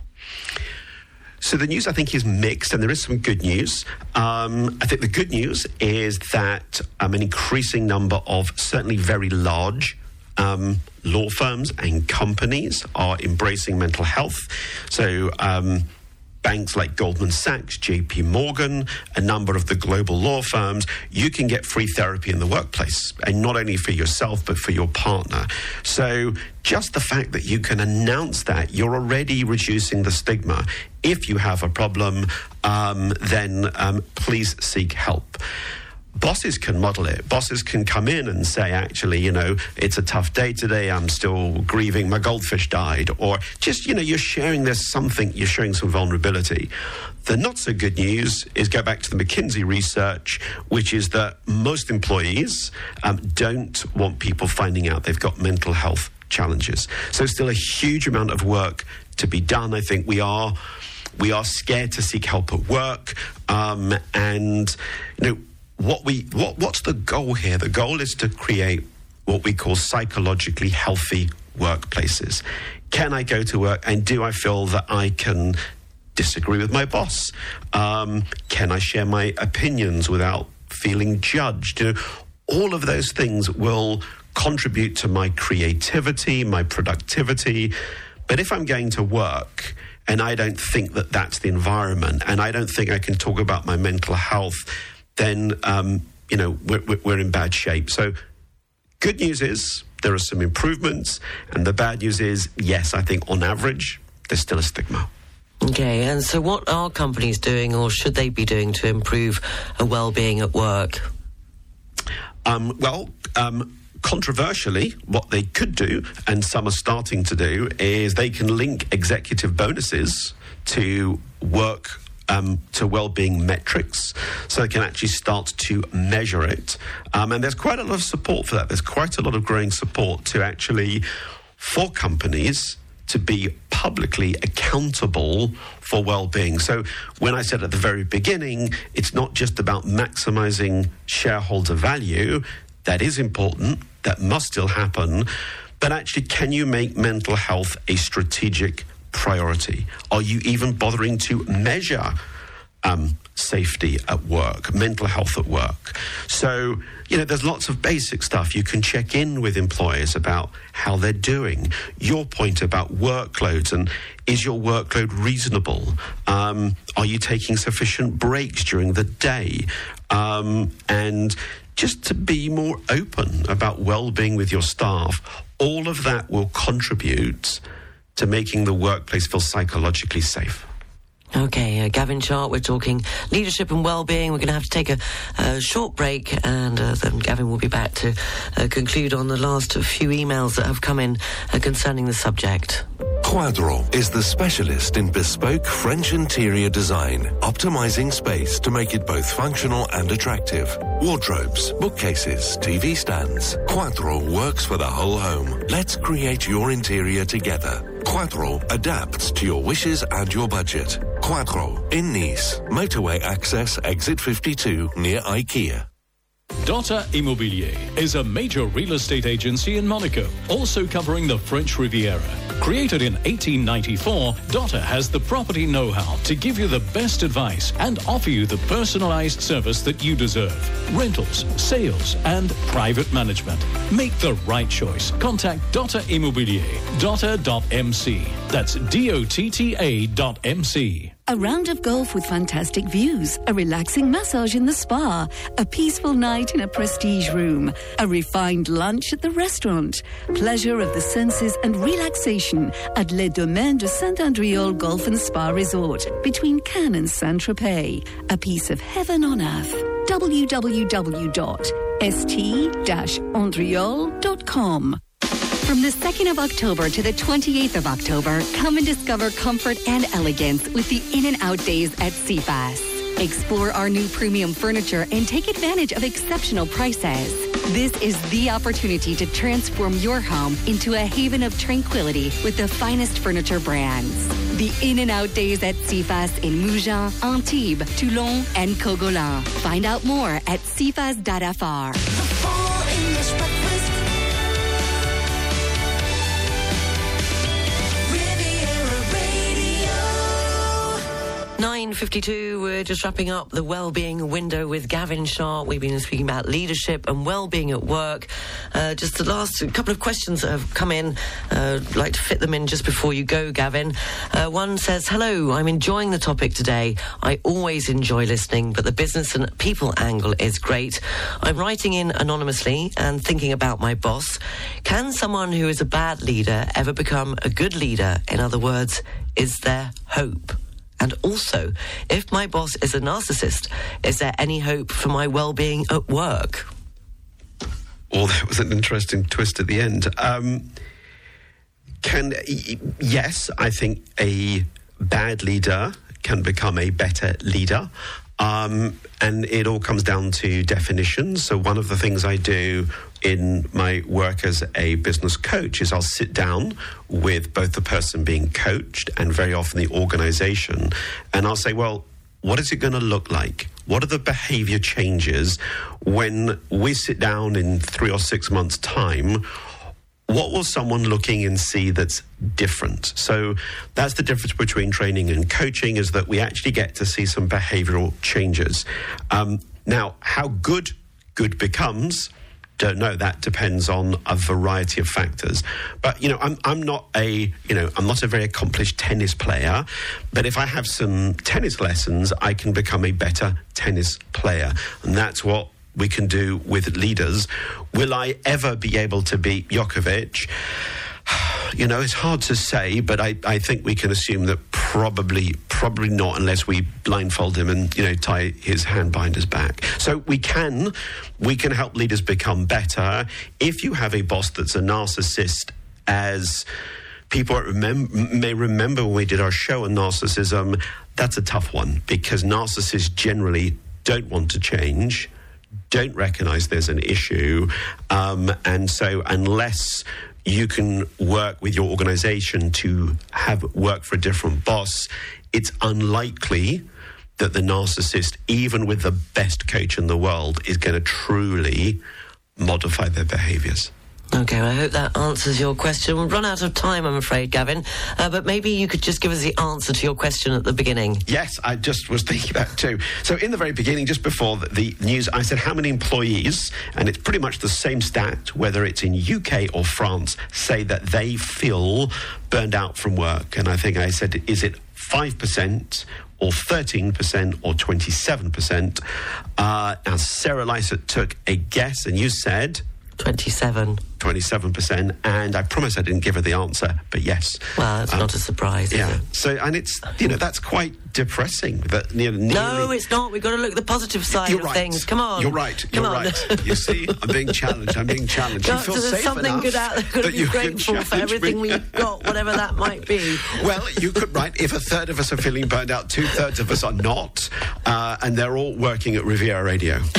So the news, I think, is mixed, and there is some good news. Um, I think the good news is that um, an increasing number of certainly very large um, law firms and companies are embracing mental health. So, um, banks like Goldman Sachs, JP Morgan, a number of the global law firms, you can get free therapy in the workplace, and not only for yourself, but for your partner. So, just the fact that you can announce that, you're already reducing the stigma. If you have a problem, um, then um, please seek help bosses can model it. Bosses can come in and say, actually, you know, it's a tough day today. I'm still grieving. My goldfish died. Or just, you know, you're sharing there's something, you're showing some vulnerability. The not so good news is go back to the McKinsey research, which is that most employees um, don't want people finding out they've got mental health challenges. So, still a huge amount of work to be done. I think we are we are scared to seek help at work, um, and you know what we what what's the goal here? The goal is to create what we call psychologically healthy workplaces. Can I go to work and do I feel that I can disagree with my boss? Um, can I share my opinions without feeling judged? You know, all of those things will contribute to my creativity, my productivity. But if I'm going to work and I don't think that that's the environment, and I don't think I can talk about my mental health then um, you know we're, we're in bad shape. So, good news is there are some improvements, and the bad news is yes, I think on average there's still a stigma. Okay, and so what are companies doing, or should they be doing, to improve a well-being at work? Um, well. Um, controversially, what they could do, and some are starting to do, is they can link executive bonuses to work um, to well-being metrics, so they can actually start to measure it. Um, and there's quite a lot of support for that. There's quite a lot of growing support to actually for companies to be publicly accountable for well-being. So when I said at the very beginning, it's not just about maximizing shareholder value. That is important. That must still happen. but actually, can you make mental health a strategic priority? Are you even bothering to measure um, safety at work, mental health at work? So, you know, there's lots of basic stuff. You can check in with employers about how they're doing. Your point about workloads and is your workload reasonable? Um, are you taking sufficient breaks during the day? Um, and just to be more open about well-being with your staff, all of that will contribute to making the workplace feel psychologically safe. Okay, uh, Gavin Sharp, we're talking leadership and well-being. We're going to have to take a, a short break, and uh, then Gavin will be back to uh, conclude on the last few emails that have come in uh, concerning the subject. Quadro is the specialist in bespoke French interior design, optimizing space to make it both functional and attractive. Wardrobes, bookcases, TV stands. Quadro works for the whole home. Let's create your interior together. Quadro adapts to your wishes and your budget. Quadro in Nice, motorway access, exit 52 near IKEA. Dotta Immobilier is a major real estate agency in Monaco, also covering the French Riviera. Created in 1894, Dotta has the property know-how to give you the best advice and offer you the personalized service that you deserve. Rentals, sales, and private management. Make the right choice. Contact Dotta Immobilier. Dotta.mc. That's D-O-T-T-A dot M-C. A round of golf with fantastic views, a relaxing massage in the spa, a peaceful night in a prestige room, a refined lunch at the restaurant, pleasure of the senses and relaxation at Les Domaines de Saint-Endréol Golf and Spa Resort between Cannes and Saint-Tropez. A piece of heaven on earth. www.st-endreol.com From the 2nd of October to the 28th of October, come and discover comfort and elegance with the In and Out Days at CFAS. Explore our new premium furniture and take advantage of exceptional prices. This is the opportunity to transform your home into a haven of tranquility with the finest furniture brands. The In and Out Days at CFAS in Mougins, Antibes, Toulon, and Cogolin. Find out more at cfas.fr. Nine fifty-two. We're just wrapping up the well-being window with Gavin Sharp. We've been speaking about leadership and well-being at work. Uh, just the last couple of questions that have come in. Uh, like to fit them in just before you go, Gavin. Uh, one says, "Hello, I'm enjoying the topic today. I always enjoy listening, but the business and people angle is great. I'm writing in anonymously and thinking about my boss. Can someone who is a bad leader ever become a good leader? In other words, is there hope?" And also, if my boss is a narcissist, is there any hope for my well being at work? Well, that was an interesting twist at the end. Um, can yes, I think a bad leader can become a better leader. Um, and it all comes down to definitions. So, one of the things I do in my work as a business coach is I'll sit down with both the person being coached and very often the organization, and I'll say, well, what is it going to look like? What are the behavior changes when we sit down in three or six months' time? What will someone looking and see that's different? So that's the difference between training and coaching is that we actually get to see some behavioral changes. Um, now, how good good becomes don't know. That depends on a variety of factors. But you know, I'm I'm not a you know I'm not a very accomplished tennis player. But if I have some tennis lessons, I can become a better tennis player, and that's what we can do with leaders. Will I ever be able to beat Djokovic? You know, it's hard to say, but I, I think we can assume that probably probably not unless we blindfold him and you know tie his hand behind his back. So we can we can help leaders become better if you have a boss that's a narcissist as people remem- may remember when we did our show on narcissism that's a tough one because narcissists generally don't want to change don't recognize there's an issue um, and so unless you can work with your organization to have work for a different boss, it's unlikely that the narcissist, even with the best coach in the world, is going to truly modify their behaviors. Okay, well, I hope that answers your question. We've run out of time, I'm afraid, Gavin. Uh, but maybe you could just give us the answer to your question at the beginning. Yes, I just was thinking that too. So, in the very beginning, just before the, news, I said how many employees, and it's pretty much the same stat, whether it's in UK or France, say that they feel burned out from work. And I think I said, is it 5% or 13% or 27%? Uh, now, Sarah Lysett took a guess, and you said. 27. 27%. And I promise I didn't give her the answer, but yes. Well, that's Um, not a surprise, is yeah. So, and it's, you know, that's quite depressing. That, you know, No, it's not. We've got to look at the positive side You're of right. things. Come on. You're right. Come You're on. right. You see, I'm being challenged. I'm being challenged. Go- you feel there's safe something good out there. Got to that be grateful for everything me. we've got, whatever that might be. Well, you could write if a third of us are feeling burned out, two thirds of us are not, uh, and they're all working at Riviera Radio.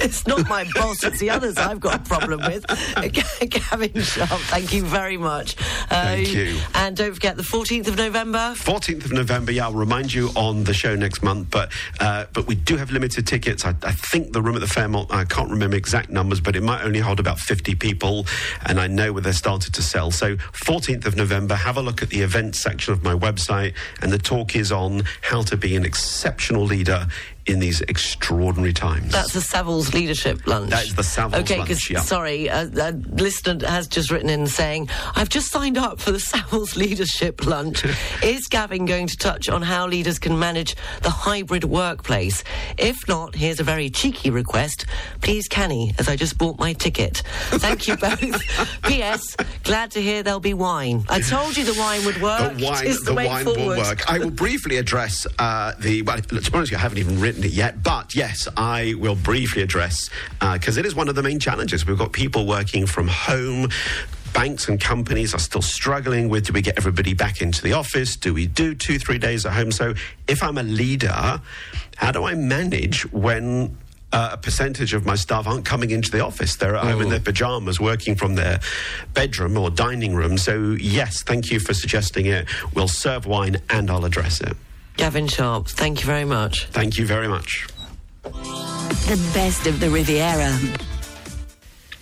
it's not my boss, it's the others I've got a problem with. Gavin Sharp, thank you very much. Uh, Thank you. And don't forget the 14th of November. 14th of November, yeah, I'll remind you on the show next month, but uh, but we do have limited tickets. I, I think the room at the Fairmont, I can't remember exact numbers, but it might only hold about 50 people, and I know where they're started to sell. So 14th of November, have a look at the events section of my website, and the talk is on how to be an exceptional leader in these extraordinary times. That's the Savills Leadership Lunch. That is the Savills okay, lunch, yeah. sorry, a, a listener has just written in saying, I've just signed up for the Savills Leadership Lunch. is Gavin going to touch on how leaders can manage the hybrid workplace? If not, here's a very cheeky request. Please, can he, as I just bought my ticket. Thank you both. P.S. Glad to hear there'll be wine. I told you the wine would work. The wine, the, the wine will work. I will briefly address uh, the. Well, to be honest, you, I haven't even written yet, but yes, I will briefly address because it is one of the main challenges. We've got people working from home. Banks and companies are still struggling with do we get everybody back into the office? Do we do two, three days at home? So, if I'm a leader, how do I manage when uh, a percentage of my staff aren't coming into the office. They're at home in their pajamas working from their bedroom or dining room. So, yes, thank you for suggesting it. We'll serve wine and I'll address it. Gavin Sharp, thank you very much. Thank you very much. The best of the Riviera.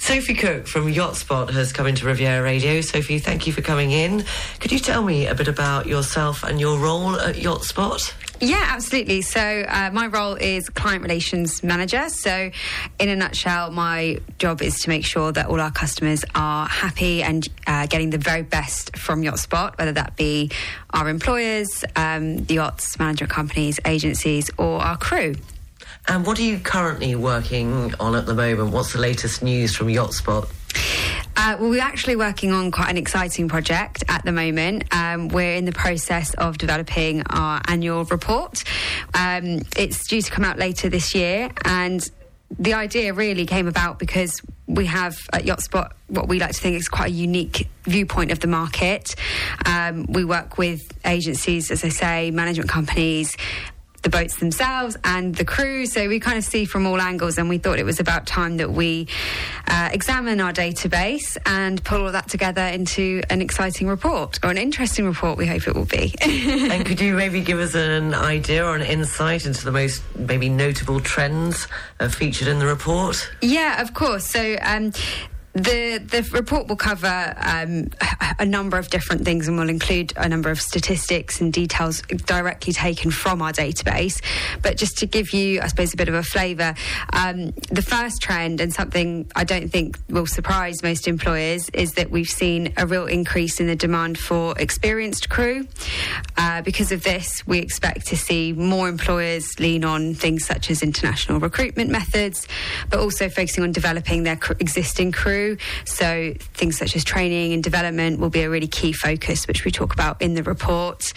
Sophie Cook from Yacht Spot has come into Riviera Radio. Sophie, thank you for coming in. Could you tell me a bit about yourself and your role at Yacht Spot? Yeah, absolutely. So, uh, my role is client relations manager. So, in a nutshell, my job is to make sure that all our customers are happy and uh, getting the very best from Yacht Spot, whether that be our employers, um, the yachts management companies, agencies, or our crew. And what are you currently working on at the moment? What's the latest news from Yacht Spot? Uh, well, we're actually working on quite an exciting project at the moment. Um, we're in the process of developing our annual report. Um, it's due to come out later this year, and the idea really came about because we have at Yachtspot what we like to think is quite a unique viewpoint of the market. Um, we work with agencies, as I say, management companies the boats themselves and the crew. So we kind of see from all angles, and we thought it was about time that we uh, examine our database and pull all that together into an exciting report or an interesting report. We hope it will be. and could you maybe give us an idea or an insight into the most maybe notable trends uh, featured in the report? Yeah, of course. So. Um, the the report will cover um, a number of different things and will include a number of statistics and details directly taken from our database. But just to give you, I suppose, a bit of a flavour, um, the first trend and something I don't think will surprise most employers is that we've seen a real increase in the demand for experienced crew. Uh, because of this, we expect to see more employers lean on things such as international recruitment methods, but also focusing on developing their cr- existing crew. So things such as training and development will be a really key focus, which we talk about in the report.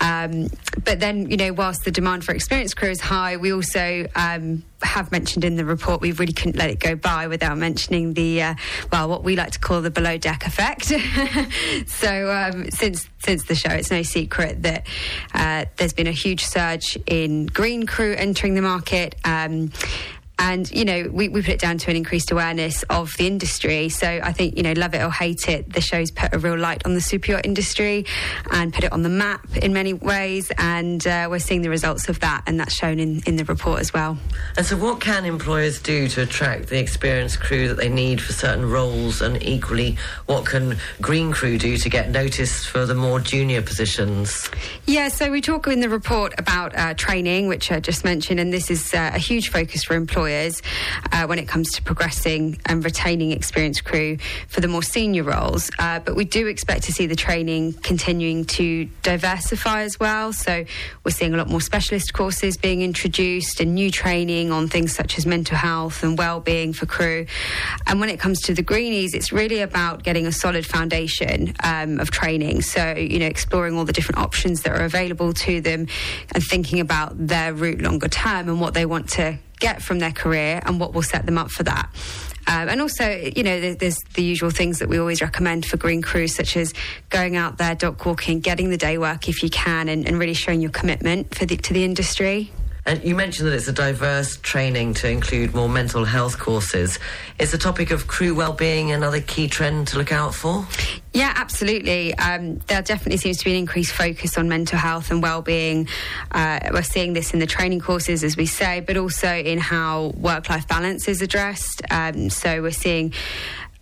Um, but then, you know, whilst the demand for experienced crew is high, we also um, have mentioned in the report we really couldn't let it go by without mentioning the uh, well, what we like to call the below deck effect. so um, since since the show, it's no secret that uh, there's been a huge surge in green crew entering the market. Um, And, you know, we, we put it down to an increased awareness of the industry. So I think, you know, love it or hate it, the show's put a real light on the super yacht industry and put it on the map in many ways. And uh, we're seeing the results of that, and that's shown in, in the report as well. And so, what can employers do to attract the experienced crew that they need for certain roles? And equally, what can Green Crew do to get noticed for the more junior positions? Yeah, so we talk in the report about uh, training, which I just mentioned, and this is uh, a huge focus for employers uh, when it comes to progressing and retaining experienced crew for the more senior roles. Uh, but we do expect to see the training continuing to diversify as well. So we're seeing a lot more specialist courses being introduced and new training on things such as mental health and well-being for crew. And when it comes to the greenies, it's really about getting a solid foundation um, of training. So you know, exploring all the different options that are available to them and thinking about their route longer term and what they want to get from their career and what will set them up for that. Um, and also, you know, there's the usual things that we always recommend for green crews, such as going out there, dock walking, getting the day work if you can, and, and really showing your commitment for the, to the industry. And you mentioned that it's a diverse training to include more mental health courses. Is the topic of crew well-being another key trend to look out for? Yeah, absolutely. Um, there definitely seems to be an increased focus on mental health and well-being. Uh, we're seeing this in the training courses, as we say, but also in how work-life balance is addressed. Um, so we're seeing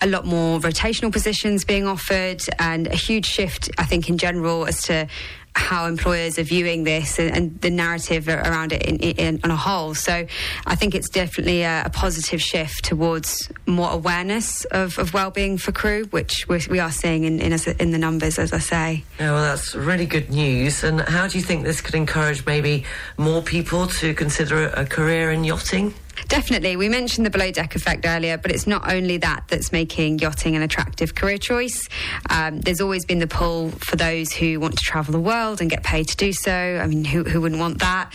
a lot more rotational positions being offered and a huge shift, I think, in general as to how employers are viewing this and, and the narrative around it in, in, on a whole. So I think it's definitely a, a positive shift towards more awareness of, of well-being for crew, which we are seeing in, in, in the numbers, as I say. Yeah, well, that's really good news. And how do you think this could encourage maybe more people to consider a career in yachting? Definitely. We mentioned the below deck effect earlier, but it's not only that that's making yachting an attractive career choice. Um, there's always been the pull for those who want to travel the world and get paid to do so. I mean, who, who wouldn't want that?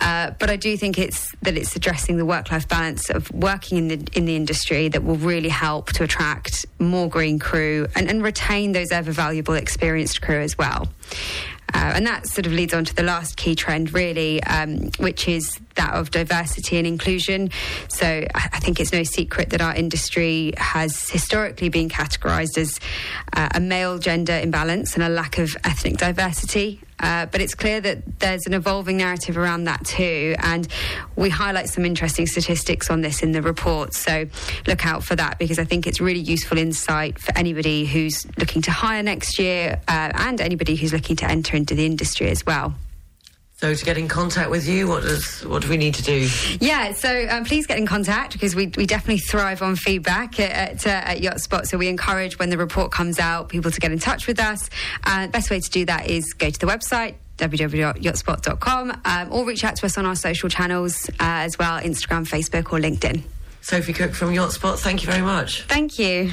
Uh, but I do think it's that it's addressing the work life balance of working in the in the industry that will really help to attract more green crew and, and retain those ever valuable experienced crew as well. Uh, and that sort of leads on to the last key trend, really, um, which is that of diversity and inclusion. So I, think it's no secret that our industry has historically been categorised as uh, a male gender imbalance and a lack of ethnic diversity. Uh, but it's clear that there's an evolving narrative around that too. And we highlight some interesting statistics on this in the report. So look out for that because I think it's really useful insight for anybody who's looking to hire next year uh, and anybody who's looking to enter into the industry as well. So to get in contact with you, what does what do we need to do? Yeah, so um, please get in contact because we, we definitely thrive on feedback at, at, uh, at Yacht Spot. So we encourage when the report comes out people to get in touch with us. Uh, best way to do that is go to the website www.yachtspot.com um, or reach out to us on our social channels uh, as well Instagram, Facebook, or LinkedIn. Sophie Cook from Yacht Spot, thank you very much. Thank you.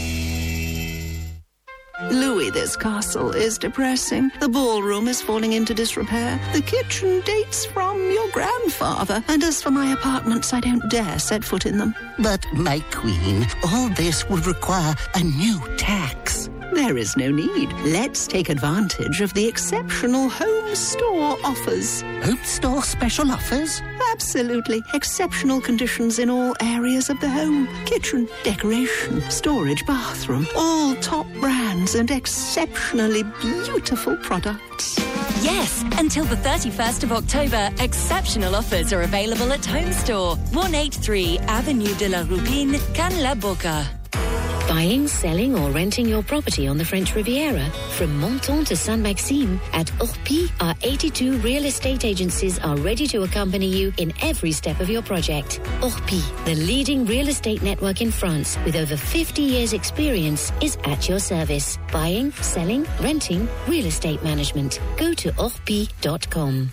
Louis, this castle is depressing. The ballroom is falling into disrepair. The kitchen dates from your grandfather. And as for my apartments, I don't dare set foot in them. But, my queen, all this would require a new tax. There is no need. Let's take advantage of the exceptional home store offers. Home store special offers? Absolutely. Exceptional conditions in all areas of the home kitchen, decoration, storage, bathroom. All top brands and exceptionally beautiful products. Yes, until the 31st of October, exceptional offers are available at Home Store, 183 Avenue de la Rubine, Cannes-la-Bocca. Buying, selling, or renting your property on the French Riviera? From Menton to Saint Maxime, at Orpi, our 82 real estate agencies are ready to accompany you in every step of your project. Orpi, the leading real estate network in France with over 50 years' experience, is at your service. Buying, selling, renting, real estate management. Go to orpi.com.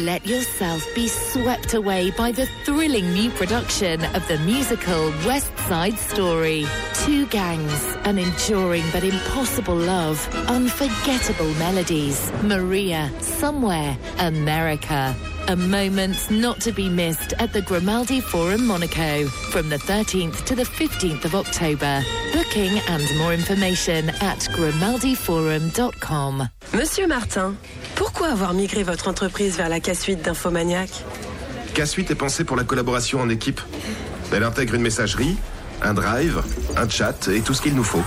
Let yourself be swept away by the thrilling new production of the musical West Side Story. Two gangs, an enduring but impossible love, unforgettable melodies. Maria, somewhere, America. A moment not to be missed at the Grimaldi Forum Monaco from the 13th to the 15th of October. Booking and more information at grimaldiforum.com. Monsieur Martin, pourquoi avoir migré votre entreprise vers la K-Suite d'Infomaniac? K-Suite est pensée pour la collaboration en équipe. Elle intègre une messagerie, un drive, un chat et tout ce qu'il nous faut.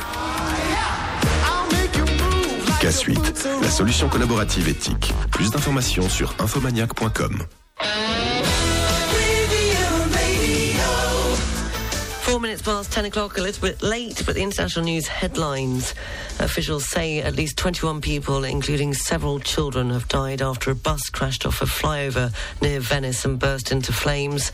K-Suite, la solution collaborative éthique. Plus d'informations sur infomaniac.com. Four minutes past 10 o'clock, a little bit late, but the international news headlines. Officials say at least 21 people, including several children, have died after a bus crashed off a flyover near Venice and burst into flames.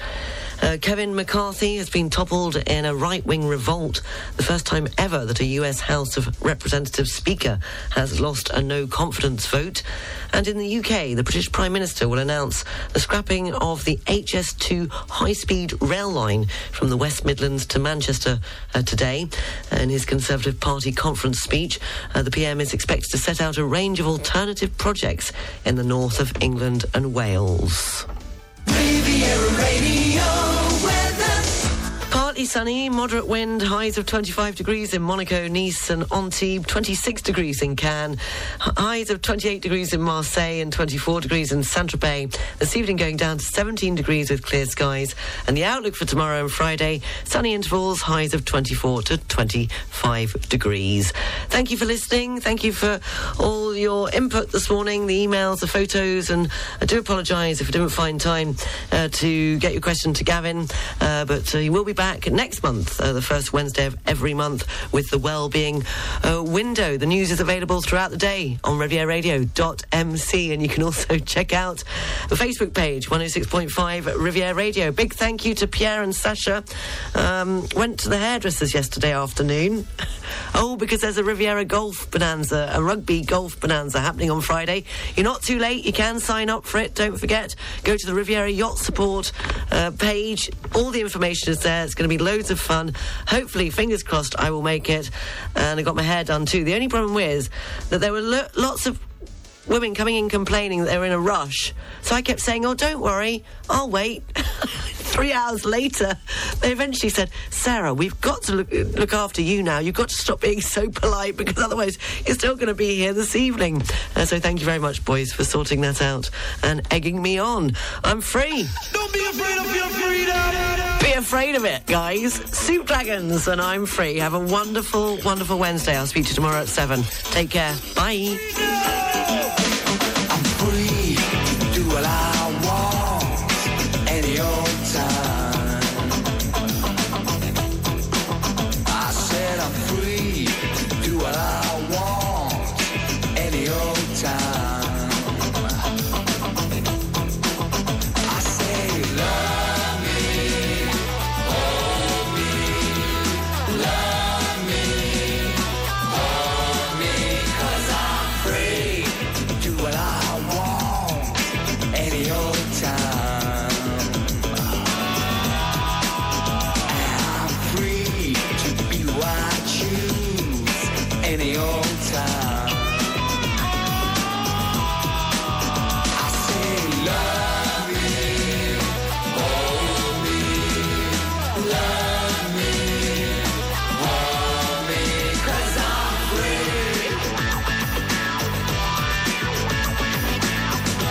Uh, Kevin McCarthy has been toppled in a right wing revolt, the first time ever that a US House of Representatives Speaker has lost a no confidence vote. And in the UK, the British Prime Minister will announce the scrapping of the HS2 high speed rail line from the West Midlands to Manchester uh, today. In his Conservative Party conference speech, uh, the PM is expected to set out a range of alternative projects in the north of England and Wales. Riviera Radio. Partly sunny, moderate wind, highs of 25 degrees in Monaco, Nice, and Antibes, 26 degrees in Cannes, highs of 28 degrees in Marseille, and 24 degrees in Saint Tropez. This evening going down to 17 degrees with clear skies. And the outlook for tomorrow and Friday sunny intervals, highs of 24 to 25 degrees. Thank you for listening. Thank you for all your input this morning, the emails, the photos, and I do apologise if I didn't find time uh, to get your question to Gavin, uh, but uh, he will be back next month, uh, the first Wednesday of every month, with the Wellbeing uh, Window. The news is available throughout the day on rivieraradio.mc, and you can also check out the Facebook page, 106.5 Riviera Radio. Big thank you to Pierre and Sasha. Um, went to the hairdressers yesterday afternoon. Oh, because there's a Riviera Golf Bonanza, a rugby golf bonanza happening on Friday. You're not too late. You can sign up for it. Don't forget, go to the Riviera Yacht Support uh, page. All the information is there. It's going to be loads of fun. Hopefully, fingers crossed, I will make it. And I got my hair done too. The only problem is that there were lo- lots of women coming in complaining that they were in a rush. So I kept saying, "Oh, don't worry, I'll wait." Three hours later, they eventually said, "Sarah, we've got to look, look after you now. You've got to stop being so polite because otherwise you're still going to be here this evening." Uh, so thank you very much, boys, for sorting that out and egging me on. I'm free. Don't be afraid of your freedom. Be afraid of it, guys. Soup Dragons and I'm free. Have a wonderful, wonderful Wednesday. I'll speak to you tomorrow at seven. Take care. Bye.